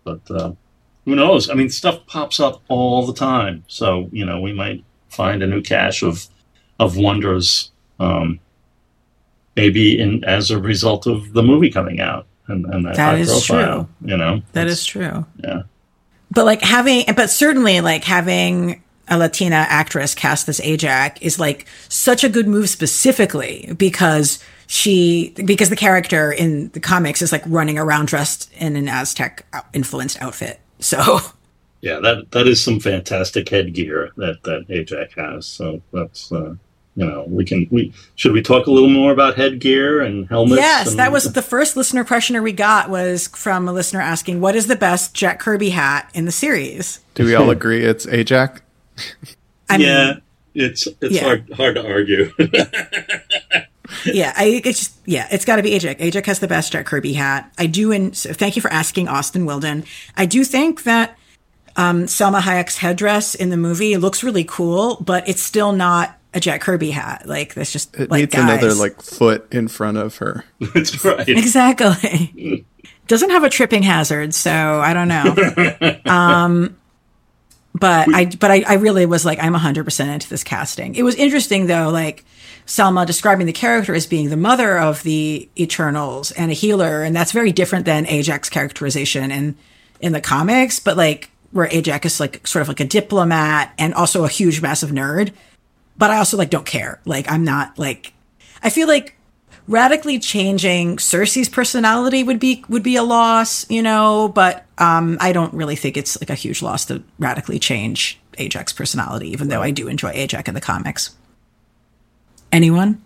But uh, who knows? I mean, stuff pops up all the time, so you know we might find a new cache of of wonders. Um, maybe in as a result of the movie coming out and, and that, that is profile, true. You know, that is true. Yeah but like having, but certainly like having a Latina actress cast this Ajak is like such a good move specifically because she, because the character in the comics is like running around dressed in an Aztec influenced outfit. So. *laughs* Yeah, that that is some fantastic headgear that that Ajak has. So that's uh, you know we can we should we talk a little more about headgear and helmets yes and, that was the first listener questioner we got was from a listener asking what is the best jack kirby hat in the series do we all *laughs* agree it's ajak I mean, yeah it's it's yeah. hard hard to argue *laughs* yeah i it's just yeah it's got to be ajak ajak has the best jack kirby hat i do and so thank you for asking austin wilden i do think that um, Salma Hayek's headdress in the movie looks really cool, but it's still not a Jack Kirby hat. Like that's just it like, needs guys. another like foot in front of her. *laughs* That's right. Exactly. Doesn't have a tripping hazard, so I don't know. *laughs* um, but I but I, I really was like I'm 100 percent into this casting. It was interesting though, like Salma describing the character as being the mother of the Eternals and a healer, and that's very different than Ajak characterization in in the comics. But like where Ajak is like sort of like a diplomat and also a huge massive nerd but I also like don't care. Like I'm not like I feel like radically changing Sersi's personality would be would be a loss, you know, but um I don't really think it's like a huge loss to radically change Ajak personality even though I do enjoy Ajak in the comics. Anyone?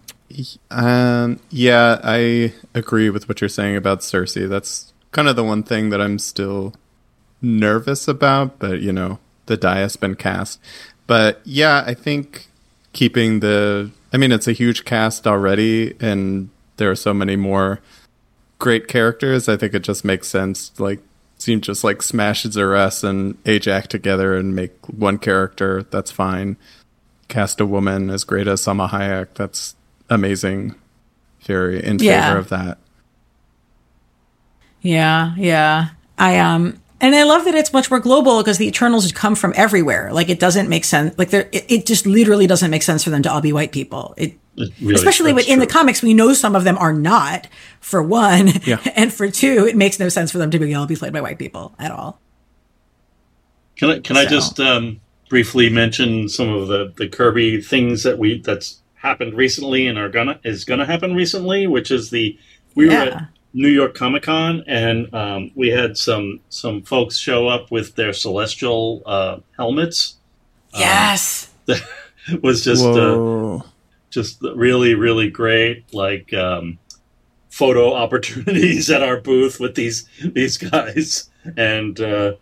Um yeah, I agree with what you're saying about Sersi. That's kind of the one thing that I'm still nervous about, but you know, the die has been cast. But yeah, I think keeping the I mean it's a huge cast already and there are so many more great characters. I think it just makes sense like seem just like smash Zuras and Ajak together and make one character. That's fine. Cast a woman as great as Salma Hayek. That's amazing. Very in yeah. favor of that. Yeah, yeah. I um and I love that it's much more global because the Eternals come from everywhere. Like it doesn't make sense. Like it, it just literally doesn't make sense for them to all be white people. It, really, especially in true. the comics, we know some of them are not. For one, yeah. *laughs* and for two, it makes no sense for them to be all be played by white people at all. Can I can so. I just um, briefly mention some of the the Kirby things that we that's happened recently and are gonna is gonna happen recently, which is the we yeah. were at New York Comic Con, and um, we had some some folks show up with their celestial uh, helmets. Um, yes, um, *laughs* was just uh, just really really great. Like um, photo *laughs* opportunities at our booth with these these guys, and uh,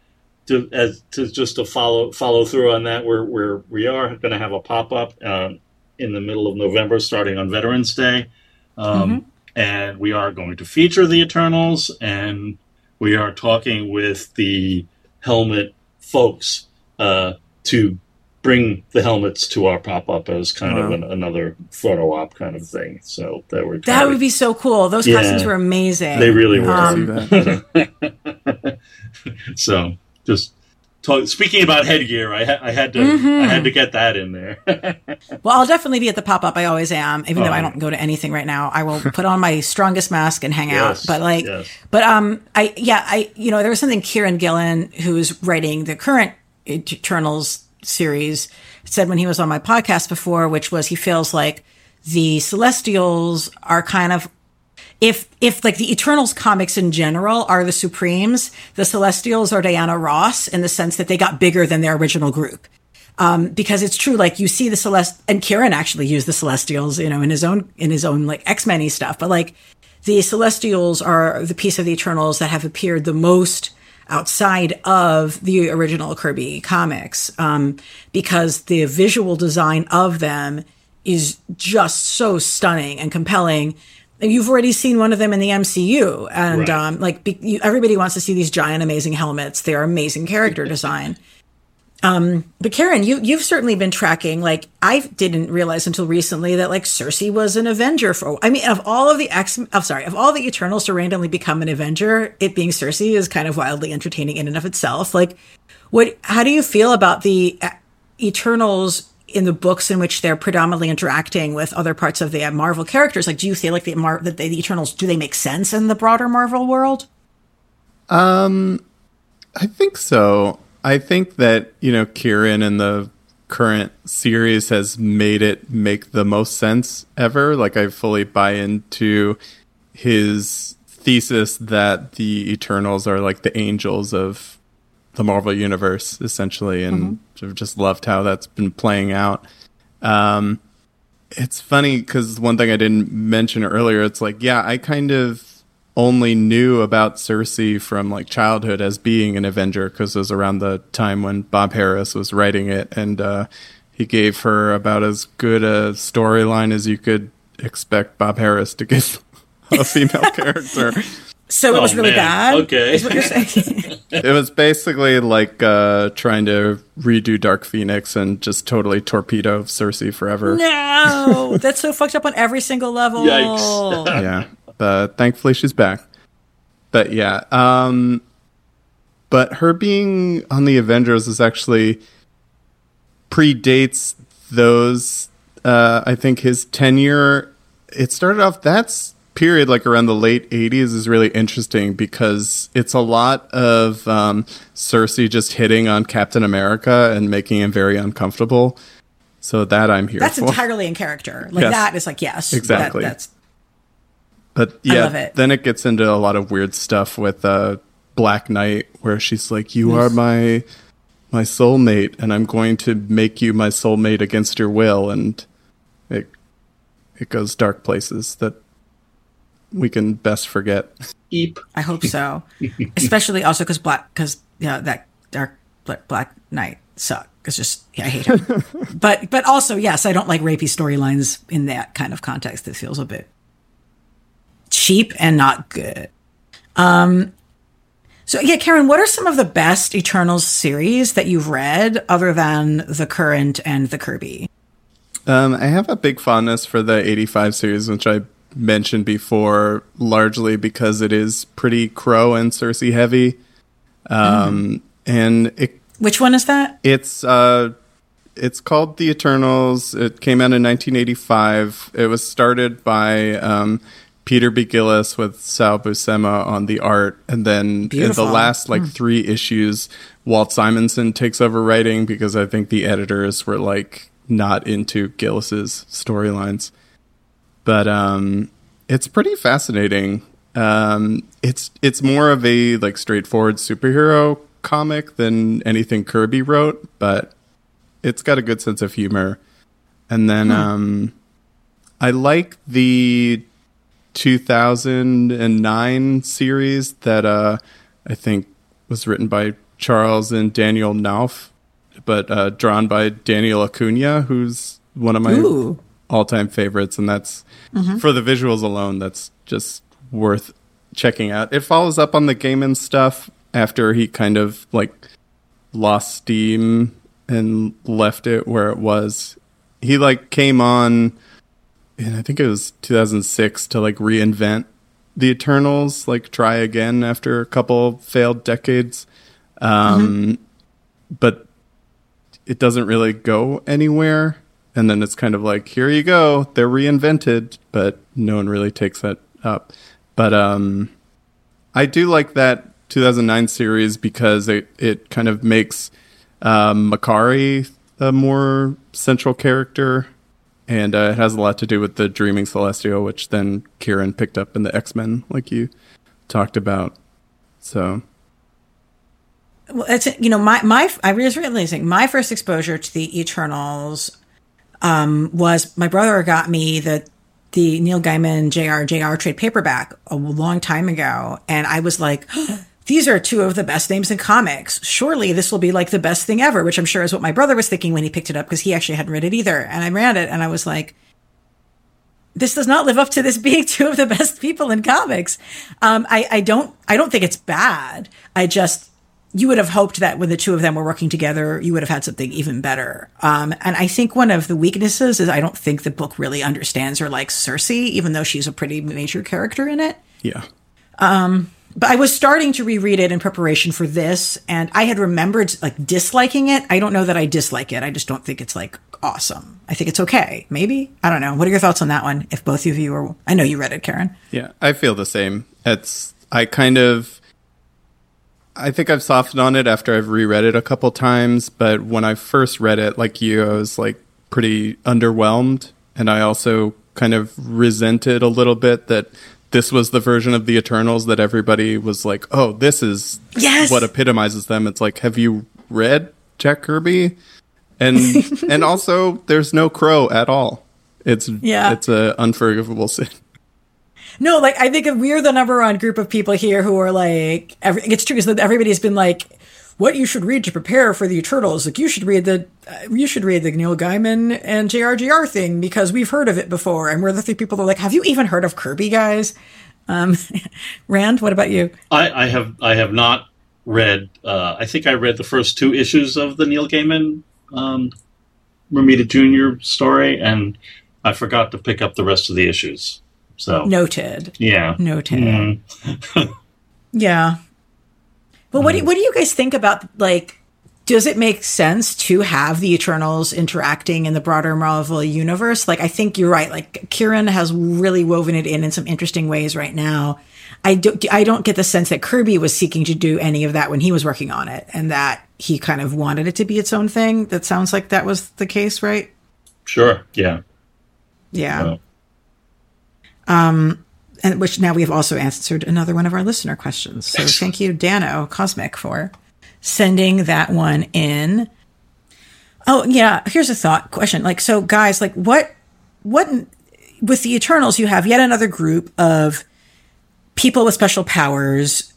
to as to just to follow follow through on that, we're we're we are going to have a pop up uh, in the middle of November, starting on Veterans Day. Um, mm-hmm and we are going to feature the Eternals, and we are talking with the helmet folks uh, to bring the helmets to our pop up as kind wow. of an, another photo op kind of thing. So that would that would be so cool. Those yeah, costumes were amazing. They really were. Um, *laughs* so just talk, speaking about headgear, I, ha- I had to Mm-hmm. I had to get that in there. *laughs* Well, I'll definitely be at the pop up. I always am, even though I Oh. don't go to anything right now. I will put on my strongest mask and hang out. But like, yes. but um, I yeah, I you know there was something Kieron Gillen, who's writing the current Eternals series, said when he was on my podcast before, which was he feels like the Celestials are kind of if if like the Eternals comics in general are the Supremes, the Celestials are Diana Ross in the sense that they got bigger than their original group. Um, because it's true, like you see the Celest and Kieron actually used the Celestials, you know, in his own in his own like X Men stuff. But like the Celestials are the piece of the Eternals that have appeared the most outside of the original Kirby comics, um, because the visual design of them is just so stunning and compelling. You've already seen one of them in the MCU, and Right. um, like be, you, everybody wants to see these giant, amazing helmets. They are amazing character *laughs* design. But Karen, you you've certainly been tracking. Like I didn't realize until recently that like Sersi was an Avenger for. I mean, of all of the X, I'm sorry, of all the Eternals to randomly become an Avenger, it being Sersi is kind of wildly entertaining in and of itself. Like, what? How do you feel about the uh, Eternals in the books in which they're predominantly interacting with other parts of the Marvel characters? Like, do you feel like the Mar- that the Eternals do they make sense in the broader Marvel world? Um, I think so. I think that, you know, Kieron in the current series has made it make the most sense ever. Like, I fully buy into his thesis that the Eternals are like the angels of the Marvel Universe, essentially, and I've just loved how that's been playing out. Um, it's funny because one thing I didn't mention earlier, it's like, yeah, I kind of only knew about Sersi from like childhood as being an Avenger because it was around the time when Bob Harras was writing it, and uh, he gave her about as good a storyline as you could expect Bob Harras to give *laughs* a female *laughs* character. So it was Oh, really man. bad. Okay. is what you're saying. *laughs* It was basically like uh, trying to redo Dark Phoenix and just totally torpedo Sersi forever. No, *laughs* that's so fucked up on every single level. Yikes. *laughs* yeah, but thankfully she's back. But yeah, um, but her being on the Avengers is actually predates those. Uh, I think his tenure. It started off that's period like around the late 80s is really interesting because it's a lot of um, Sersi just hitting on Captain America and making him very uncomfortable. So that I'm here That's for. entirely in character. Like Yes. that is like yes, Exactly. That, that's But yeah, it. then it gets into a lot of weird stuff with uh, Black Knight, where she's like, "You are my my soulmate, and I'm going to make you my soulmate against your will," and it it goes dark places that we can best forget. Eep. I hope so. *laughs* Especially also because black because yeah that dark Black, Black Knight suck. It's just yeah I hate him. *laughs* but but also yes I don't like rapey storylines in that kind of context. It feels a bit cheap and not good. Um. So yeah, Karen, what are some of the best Eternals series that you've read other than the current and the Kirby? Um, I have a big fondness for the 85 series, which I mentioned before, largely because it is pretty Kro and Sersi heavy. Um, And it Which one is that? It's uh, it's called The Eternals. It came out in 1985. It was started by um, Peter B. Gillis with Sal Buscema on the art, and then Beautiful. in the last like three issues, Walt Simonson takes over writing because I think the editors were like not into Gillis's storylines. But um, it's pretty fascinating. Um, it's it's more of a like straightforward superhero comic than anything Kirby wrote, but it's got a good sense of humor. And then um, I like the 2009 series that uh, I think was written by Charles and Daniel Knauf, but uh, drawn by Daniel Acuna, who's one of my Ooh. All-time favorites, and that's for the visuals alone. That's just worth checking out. It follows up on the Gaiman stuff after he kind of like lost steam and left it where it was. He like came on, and I think it was 2006 to like reinvent the Eternals, like try again after a couple failed decades. Um, but it doesn't really go anywhere. And then it's kind of like, here you go, they're reinvented, but no one really takes that up. But um, I do like that 2009 series because it, it kind of makes um, Makkari a more central character. And uh, it has a lot to do with the Dreaming Celestial, which then Kieron picked up in the X Men, like you talked about. So well, it's you know my my I was realizing my first exposure to the Eternals um, was my brother got me the the Neil Gaiman JR JR trade paperback a long time ago, and I was like. *gasps* These are two of the best names in comics. Surely this will be like the best thing ever, which I'm sure is what my brother was thinking when he picked it up because he actually hadn't read it either. And I read it and I was like, this does not live up to this being *laughs* two of the best people in comics. Um, I, I don't, I don't think it's bad. I just, you would have hoped that when the two of them were working together, you would have had something even better. Um, and I think one of the weaknesses is I don't think the book really understands or likes Sersi, even though she's a pretty major character in it. Yeah. Um, but I was starting to reread it in preparation for this, and I had remembered like disliking it. I don't know that I dislike it. I just don't think it's like awesome. I think it's okay. Maybe I don't know. What are your thoughts on that one? If both of you are, I know you read it, Karen. Yeah, I feel the same. It's I kind of I think I've softened on it after I've reread it a couple times, but when I first read it, like you, I was like pretty underwhelmed, and I also kind of resented a little bit that this was the version of the Eternals that everybody was like, "Oh, this is yes! what epitomizes them." It's like, have you read Jack Kirby? And *laughs* and also, there's no Kro at all. It's yeah, it's a unforgivable *laughs* sin. No, like I think we're the number one group of people here who are like, every, it's true because everybody's been like, what you should read to prepare for the Eternals. Like you should read the, uh, you should read the Neil Gaiman and JRJR thing because we've heard of it before. And we're the three people that are like, have you even heard of Kirby, guys? Um, *laughs* Rand, what about you? I, I have, I have not read. Uh, I think I read the first two issues of the Neil Gaiman um, Romita Jr. story, and I forgot to pick up the rest of the issues. So noted. Yeah. Noted. Mm. *laughs* yeah. Well, mm. what do you, what do you guys think about like? Does it make sense to have the Eternals interacting in the broader Marvel universe? Like, I think you're right. Like, Kieron has really woven it in in some interesting ways right now. I don't, I don't get the sense that Kirby was seeking to do any of that when he was working on it, and that he kind of wanted it to be its own thing. That sounds like that was the case, right? Sure. Yeah. Yeah. Um, and which now we have also answered another one of our listener questions. So thank you, Dano Cosmic, for sending that one in. Oh yeah, here's a thought question. Like, so guys, like, what, what with the Eternals, you have yet another group of people with special powers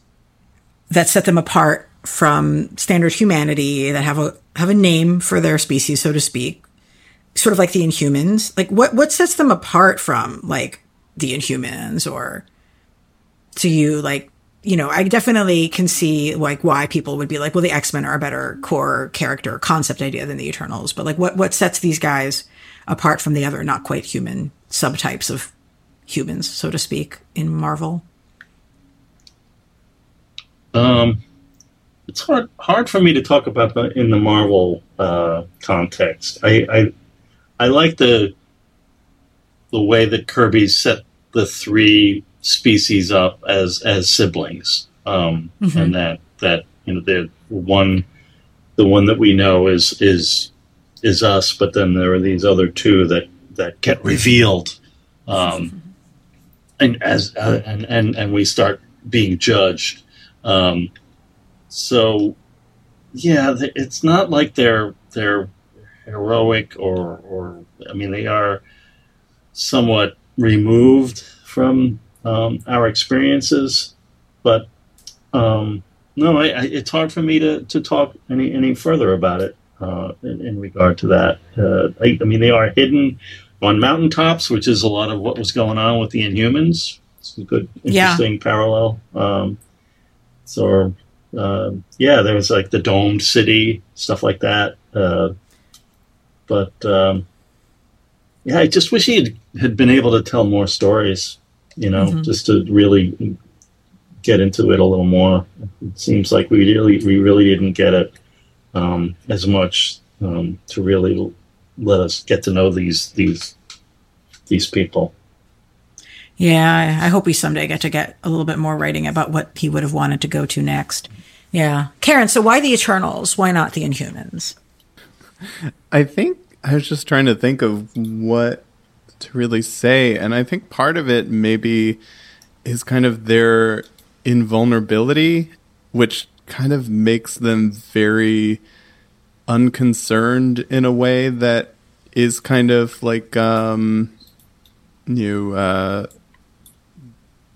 that set them apart from standard humanity that have a have a name for their species, so to speak, sort of like the Inhumans. Like, what what sets them apart from like the Inhumans or to you like you know, I definitely can see like why people would be like, well, the X Men are a better core character concept idea than the Eternals. But like, what what sets these guys apart from the other not quite human subtypes of humans, so to speak, in Marvel? Um, it's hard hard for me to talk about the, in the Marvel uh, context. I, I I like the the way that Kirby set the three species up as as siblings, um, mm-hmm. and that that you know the one the one that we know is is is us, but then there are these other two that that get revealed, um, *laughs* and as uh, and and and we start being judged. Um, so yeah, it's not like they're they're heroic or or I mean they are somewhat removed from um, our experiences. But um, no, I, I, it's hard for me to, to talk any, any further about it uh, in, in, regard to that. Uh, I, I, mean, they are hidden on mountaintops, which is a lot of what was going on with the Inhumans. It's a good, interesting yeah. parallel. Um, so, uh, yeah, there was like the domed city, stuff like that. Uh, but um, yeah, I just wish he had, had been able to tell more stories, you know, mm-hmm. just to really get into it a little more. It seems like we really we really didn't get it. um, as much um, to really let us get to know these these these people. Yeah, I, I hope we someday get to get a little bit more writing about what he would have wanted to go to next. Yeah, Karen. So why the Eternals? Why not the Inhumans? I think I was just trying to think of what to really say, and I think part of it maybe is kind of their invulnerability, which kind of makes them very unconcerned in a way that is kind of like um you uh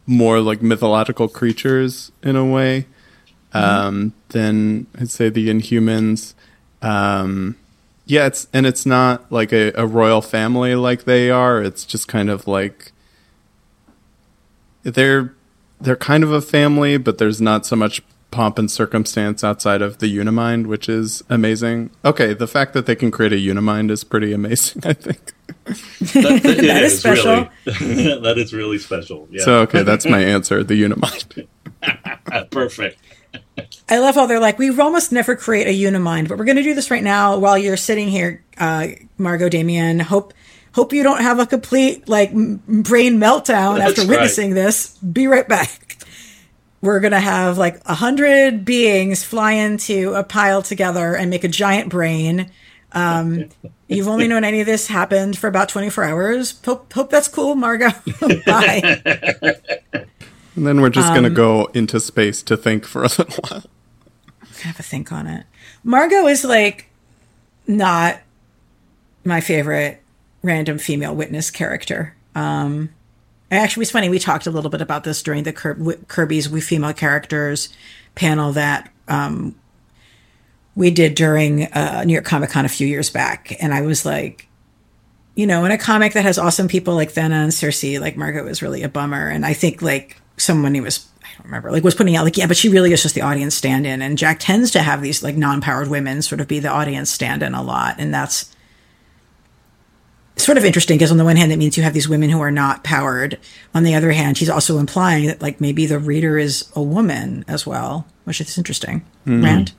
more like mythological creatures in a way um than I'd say the Inhumans. Um yeah, it's and it's not like a, a royal family like they are. It's just kind of like they're they're kind of a family, but there's not so much pomp and circumstance outside of the Unimind, which is amazing. Okay, the fact that they can create a Unimind is pretty amazing, *laughs* I think. That, that- *laughs* That is special. Really, *laughs* that is really special. Yeah, So okay, that's my answer, the Unimind. perfect. I love how they're like, we almost never create a Unimind, but we're going to do this right now while you're sitting here, uh, Margo Damian. Hope hope you don't have a complete like m- brain meltdown That's after right. witnessing this. Be right back. We're going to have like a hundred beings fly into a pile together and make a giant brain. Um, *laughs* you've only known any of this happened for about 24 hours. Hope, hope that's cool, Margo. *laughs* Bye. *laughs* And then we're just gonna go into space to think for a little *laughs* while. have a think on it. Margo is like not my favorite random female witness character. Um, actually, it's funny. We talked a little bit about this during the Kir- Kirby's We Female Characters panel that um, we did during uh, New York Comic Con a few years back, and I was like, you know, in a comic that has awesome people like Thena and Sersi, like Margo is really a bummer. And I think like someone who was, I don't remember, like was putting out like, yeah, but she really is just the audience stand in. And Jack tends to have these like non powered women sort of be the audience stand in a lot. And that's sort of interesting because on the one hand, it means you have these women who are not powered. On the other hand, she's also implying that like maybe the reader is a woman as well, which is interesting. Rand?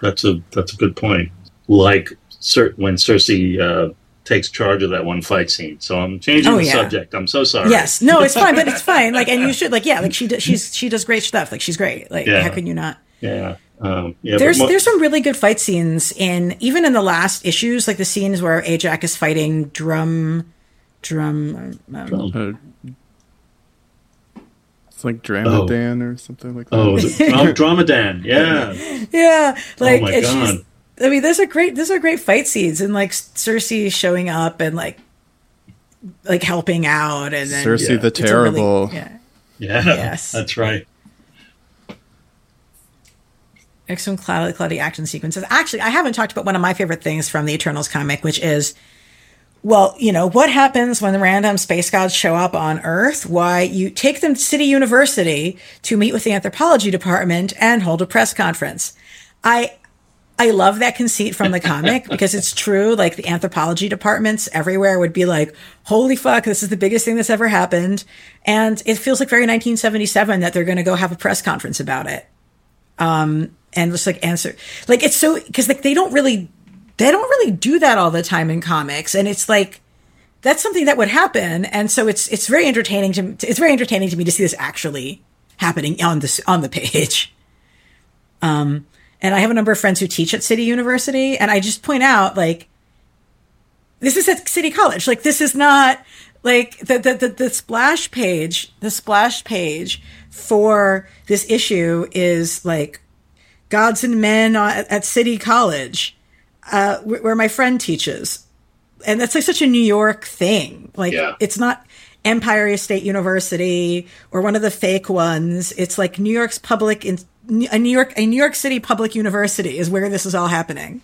That's a that's a good point. Like Cer- when Sersi uh, takes charge of that one fight scene. So I'm changing Oh, the yeah. subject. I'm so sorry. Yes, no, it's fine, but it's *laughs* fine. Like, and you should like, yeah, like she does, she's she does great stuff. Like, she's great. Like, Yeah. how can you not? Yeah. Um, yeah. There's mo- there's some really good fight scenes in even in the last issues, like the scenes where Ajak is fighting Drum, Drum. Um, Uh, it's like Dramadan or something like that. oh, the *laughs* Dram- Dramadan. Yeah. yeah, like oh my and she's- god. I mean, those are great. Those are great fight scenes, and like Sersi showing up and like like helping out, and then Sersi yeah. the it's a really- Terrible. yeah. Yeah. Yes. That's right. Like some cloudy, cloudy action sequences. Actually, I haven't talked about one of my favorite things from the Eternals comic, which is, well, you know, what happens when the random space gods show up on Earth? Why you take them to City University to meet with the anthropology department and hold a press conference. I I love that conceit from the comic because it's true. Like the anthropology departments everywhere would be like, holy fuck, this is the biggest thing that's ever happened. And it feels like very 1977 that they're going to go have a press conference about it. Um, and just like answer, like it's so, cause like they don't really, they don't really do that all the time in comics. And it's like, that's something that would happen. And so it's, it's very entertaining to, it's very entertaining to me to see this actually happening on this, on the page. Um, and I have a number of friends who teach at City University, and I just point out like this is at City College. Like this is not like the the the, the splash page. The splash page for this issue is like gods and men at, at City College, uh, wh- where my friend teaches, and that's like such a New York thing. Like Yeah. it's not Empire State University or one of the fake ones. It's like New York's public in a New York a New York City public university is where this is all happening.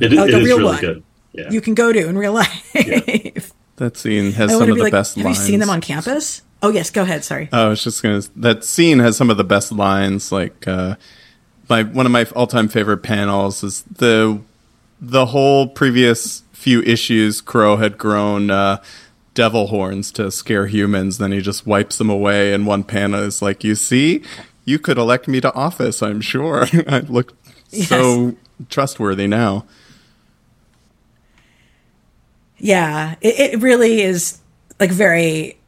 It, is- Oh, it the is real really one. good. Yeah. You can go to in real life. *laughs* That scene has some of be the like, best have lines. you seen them on campus? Oh yes, go ahead. Sorry. Oh, I was just gonna. That scene has some of the best lines. Like uh, my one of my all-time favorite panels is the the whole previous few issues. Kro had grown uh, devil horns to scare humans. Then he just wipes them away, and one panel is like, "You see, you could elect me to office. I'm sure. *laughs* I look yes. so trustworthy now. Yeah, it, it really is like very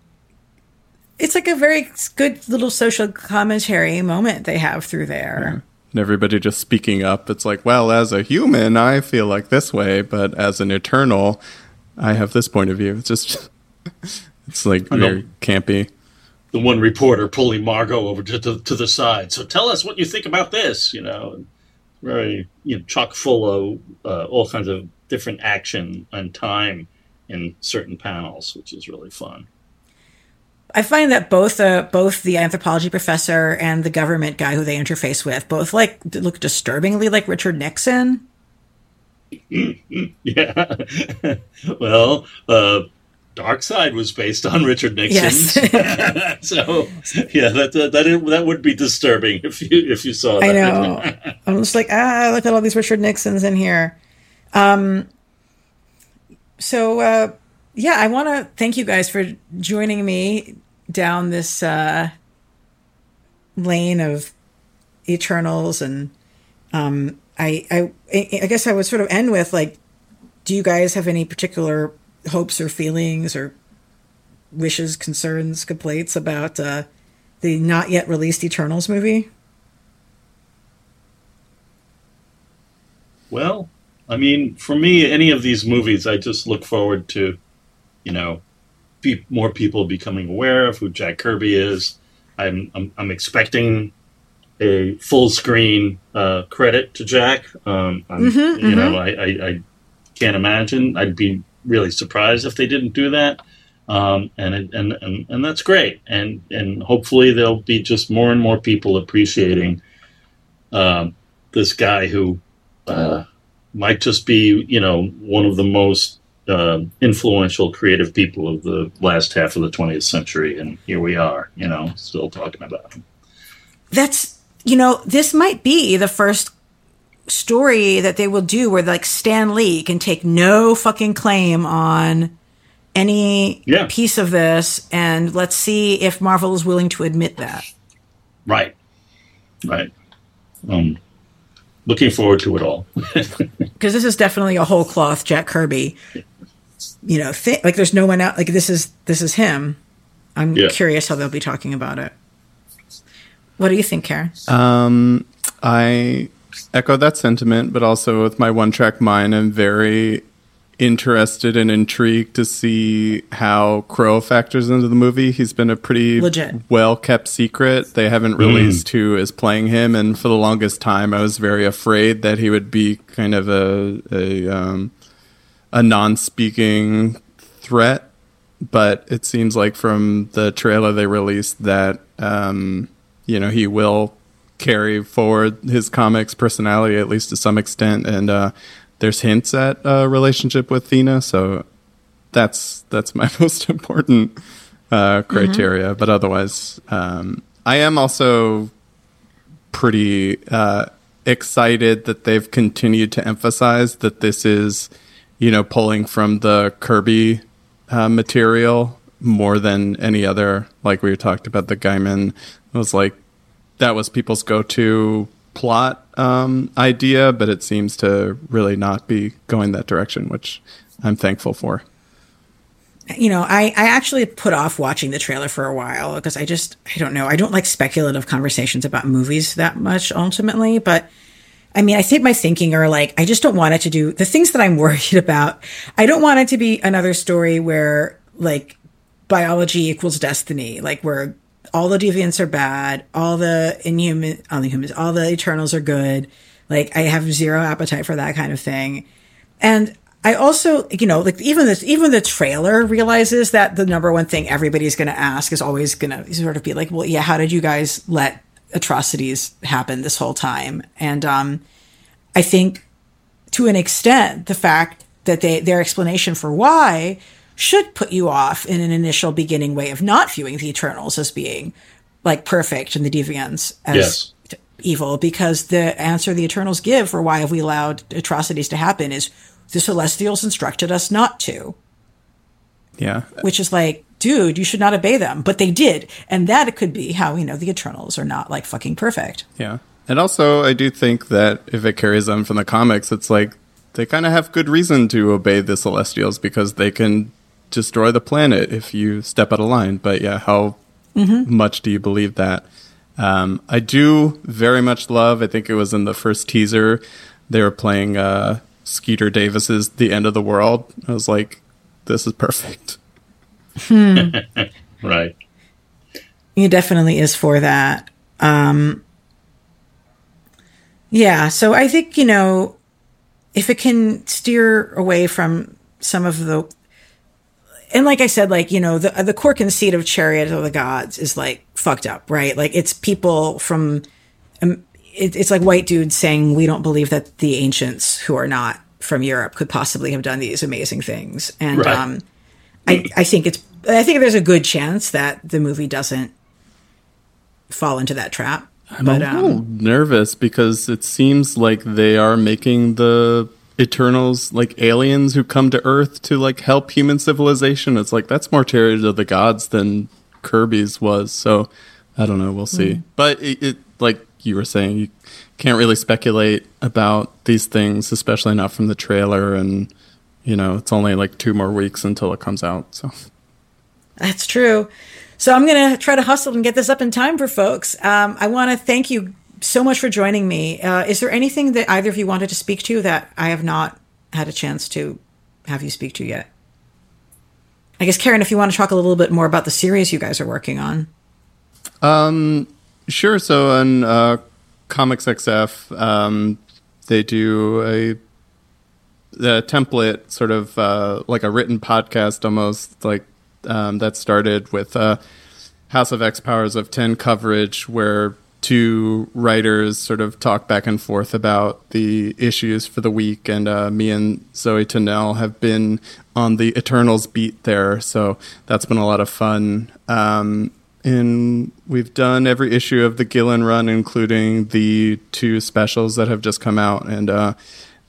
it's like a very good little social commentary moment they have through there. Yeah. And everybody just speaking up. It's like, well, as a human, I feel like this way, but as an eternal, I have this point of view. It's just, *laughs* it's like very campy. The one reporter pulling Margo over to, to, to the side. So tell us what you think about this. You know, very you know chock full of uh, all kinds of different action and time in certain panels, which is really fun. I find that both uh, both the anthropology professor and the government guy who they interface with both like look disturbingly like Richard Nixon. *laughs* yeah. *laughs* well, uh, Darkseid was based on Richard Nixon. Yes. *laughs* so yeah, that that that, that would be disturbing if you if you saw that. I know. *laughs* I'm just like ah, look at all these Richard Nixons in here. Um. So uh, yeah, I want to thank you guys for joining me down this uh, lane of Eternals, and um, I, I, I guess I would sort of end with like, do you guys have any particular hopes or feelings or wishes, concerns, complaints about uh, the not yet released Eternals movie? Well, I mean, for me, any of these movies, I just look forward to, you know, pe- more people becoming aware of who Jack Kirby is. I'm I'm, I'm expecting a full screen uh, credit to Jack. Um, mm-hmm, you mm-hmm. know, I, I, I, can't imagine. I'd be really surprised if they didn't do that. Um, and, and and and that's great. And and hopefully there'll be just more and more people appreciating uh, this guy who uh, might just be, you know, one of the most uh, influential creative people of the last half of the 20th century, and here we are, you know, still talking about him. That's, you know, this might be the first story that they will do where like Stan Lee can take no fucking claim on any yeah. piece of this, and let's see if Marvel is willing to admit that. Right, right. Um, looking forward to it all *laughs* because this is definitely a whole cloth Jack Kirby you know, th- like there's no one out. Like this is this is him. I'm yeah. curious how they'll be talking about it. What do you think, Karen? Um, I echo that sentiment, but also with my one track mind, I'm very interested and intrigued to see how Kro factors into the movie. He's been a pretty legit well kept secret. They haven't released mm. who is playing him, and for the longest time, I was very afraid that he would be kind of a, a um, a non-speaking threat, but it seems like from the trailer they released that um, you know he will carry forward his comics personality at least to some extent, and uh, there's hints at a relationship with Thena, so that's that's my *laughs* most important uh, criteria. Mm-hmm. But otherwise, um, I am also pretty uh, excited that they've continued to emphasize that this is you know, pulling from the Kirby uh, material more than any other. Like we talked about, the Gaiman was like that was people's go-to plot um, idea, but it seems to really not be going that direction, which I'm thankful for. You know, I, I actually put off watching the trailer for a while because I just, I don't know, I don't like speculative conversations about movies that much ultimately, but I mean, I think my thinking are like, I just don't want it to do the things that I'm *laughs* worried about. I don't want it to be another story where like biology equals destiny, like where all the deviants are bad, all the inhuman, all the humans, all the eternals are good. Like I have zero appetite for that kind of thing. And I also, you know, like even this, even the trailer realizes that the number one thing everybody's going to ask is always going to sort of be like, well, yeah, how did you guys let atrocities happen this whole time. And um, I think to an extent, the fact that they their explanation for why should put you off in an initial beginning way of not viewing the Eternals as being like perfect and the Deviants as yes. evil, because the answer the Eternals give for why have we allowed atrocities to happen is the Celestials instructed us not to. Yeah. Which is like, dude, you should not obey them. But they did. And that could be how, you know, the Eternals are not like fucking perfect. Yeah. And also, I do think that if it carries on from the comics, it's like they kind of have good reason to obey the Celestials because they can destroy the planet if you step out of line. But yeah, how mm-hmm. much do you believe that? Um, I do very much love, I think it was in the first teaser, they were playing uh, Skeeter Davis's The End of the World. I was like, this is perfect. Hmm. *laughs* right. It definitely is for that. Um, yeah, so I think, you know, if it can steer away from some of the and like I said, like, you know, the the core conceit of Chariot of the Gods is like fucked up, right? Like it's people from um, it, it's like white dudes saying we don't believe that the ancients who are not from Europe could possibly have done these amazing things. And right. um I I think it's I think there's a good chance that the movie doesn't fall into that trap. I'm but, a little um, nervous because it seems like they are making the Eternals like aliens who come to Earth to like help human civilization. It's like that's more Chariot of the Gods than Kirby's was. So I don't know. We'll see. Mm. But it, it, like you were saying, you can't really speculate about these things, especially not from the trailer. And you know, it's only like two more weeks until it comes out. So that's true. So I'm going to try to hustle and get this up in time for folks. Um, I want to thank you so much for joining me. Uh, is there anything that either of you wanted to speak to that I have not had a chance to have you speak to yet? I guess Karen, if you want to talk a little bit more about the series you guys are working on. Um, sure. So on uh, Comics XF, um, they do a the template, sort of uh, like a written podcast, almost like um, that started with uh, House of X Powers of Ten coverage, where two writers sort of talk back and forth about the issues for the week, and uh, me and Zoe Tunnell have been on the Eternals beat there, so that's been a lot of fun. Um, and we've done every issue of the Gillen run, including the two specials that have just come out, and uh,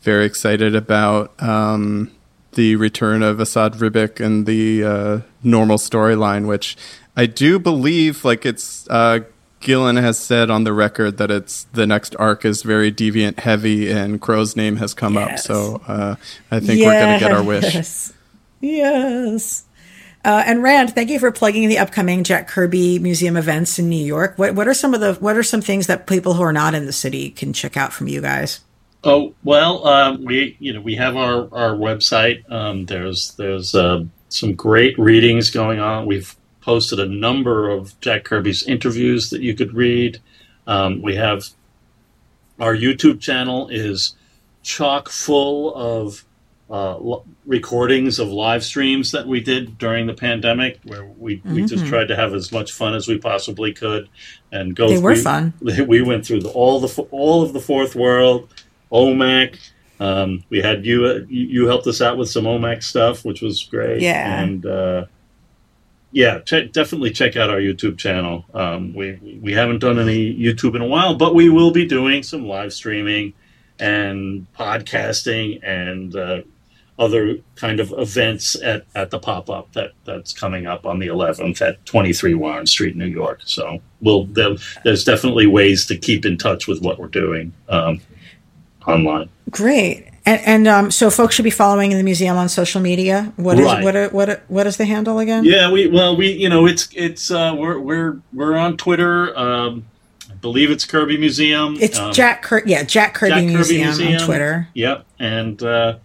very excited about um, the return of Esad Ribic and the uh, normal storyline, which I do believe like it's uh, Gillen has said on the record that it's the next arc is very deviant heavy, and Kro's name has come yes. up. So uh, I think yes. we're going to get our wish. Yes. Uh, and Rand, thank you for plugging the upcoming Jack Kirby Museum events in New York. What what are some of the what are some things that people who are not in the city can check out from you guys? Oh well, um, we you know we have our our website. Um, there's there's uh, some great readings going on. We've posted a number of Jack Kirby's interviews that you could read. Um, we have our YouTube channel is chock full of uh, recordings of live streams that we did during the pandemic, where we, mm-hmm. we just mm-hmm. tried to have as much fun as we possibly could, and go. They through, were fun. *laughs* We went through the, all the all of the fourth world OMAC. Um, we had you, you helped us out with some OMAC stuff, which was great. Yeah. And uh, yeah, definitely check out our YouTube channel. Um, we we haven't done any YouTube in a while, but we will be doing some live streaming and podcasting and uh, other kind of events at, at the pop up that, that's coming up on the 11th at 23 Warren Street, New York. So we'll there's definitely ways to keep in touch with what we're doing. Um, online. Great. And, and um, so folks should be following the museum on social media. What is right. what are, what are, what is the handle again? Yeah, we well we you know it's it's uh, we're we're we're on Twitter. Um, I believe it's Kirby Museum. It's um, Jack Cur- yeah Jack Kirby, Jack Kirby Museum, Museum, on Twitter. Yep, and uh,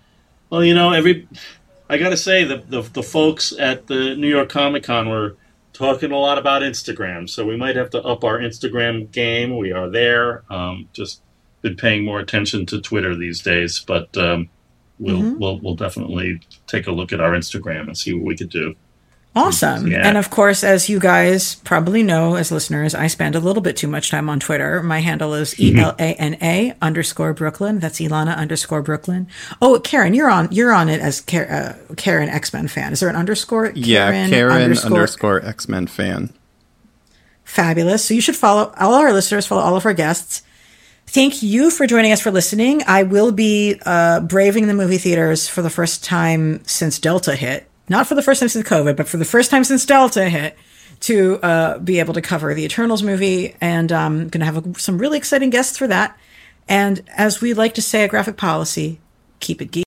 well you know every I got to say the, the the folks at the New York Comic Con were talking a lot about Instagram, so we might have to up our Instagram game. We are there. Um, just been paying more attention to Twitter these days, but um, we'll, mm-hmm. we'll we'll definitely take a look at our Instagram and see what we could do. Awesome. Yeah. And of course, as you guys probably know as listeners, I spend a little bit too much time on Twitter. My handle is mm-hmm. E L A N A underscore Brooklyn. That's Elana underscore Brooklyn. Oh, Karen, you're on you're on it as uh, Karen X Men fan. Is there an underscore? Karen yeah, Karen underscore, underscore X Men fan. Fabulous. So you should follow all our listeners, follow all of our guests. Thank you for joining us for listening. I will be uh, braving the movie theaters for the first time since Delta hit not for the first time since COVID, but for the first time since Delta hit, to uh, be able to cover the Eternals movie. And I'm um, going to have a, some really exciting guests for that. And as we like to say at Graphic Policy, keep it geek.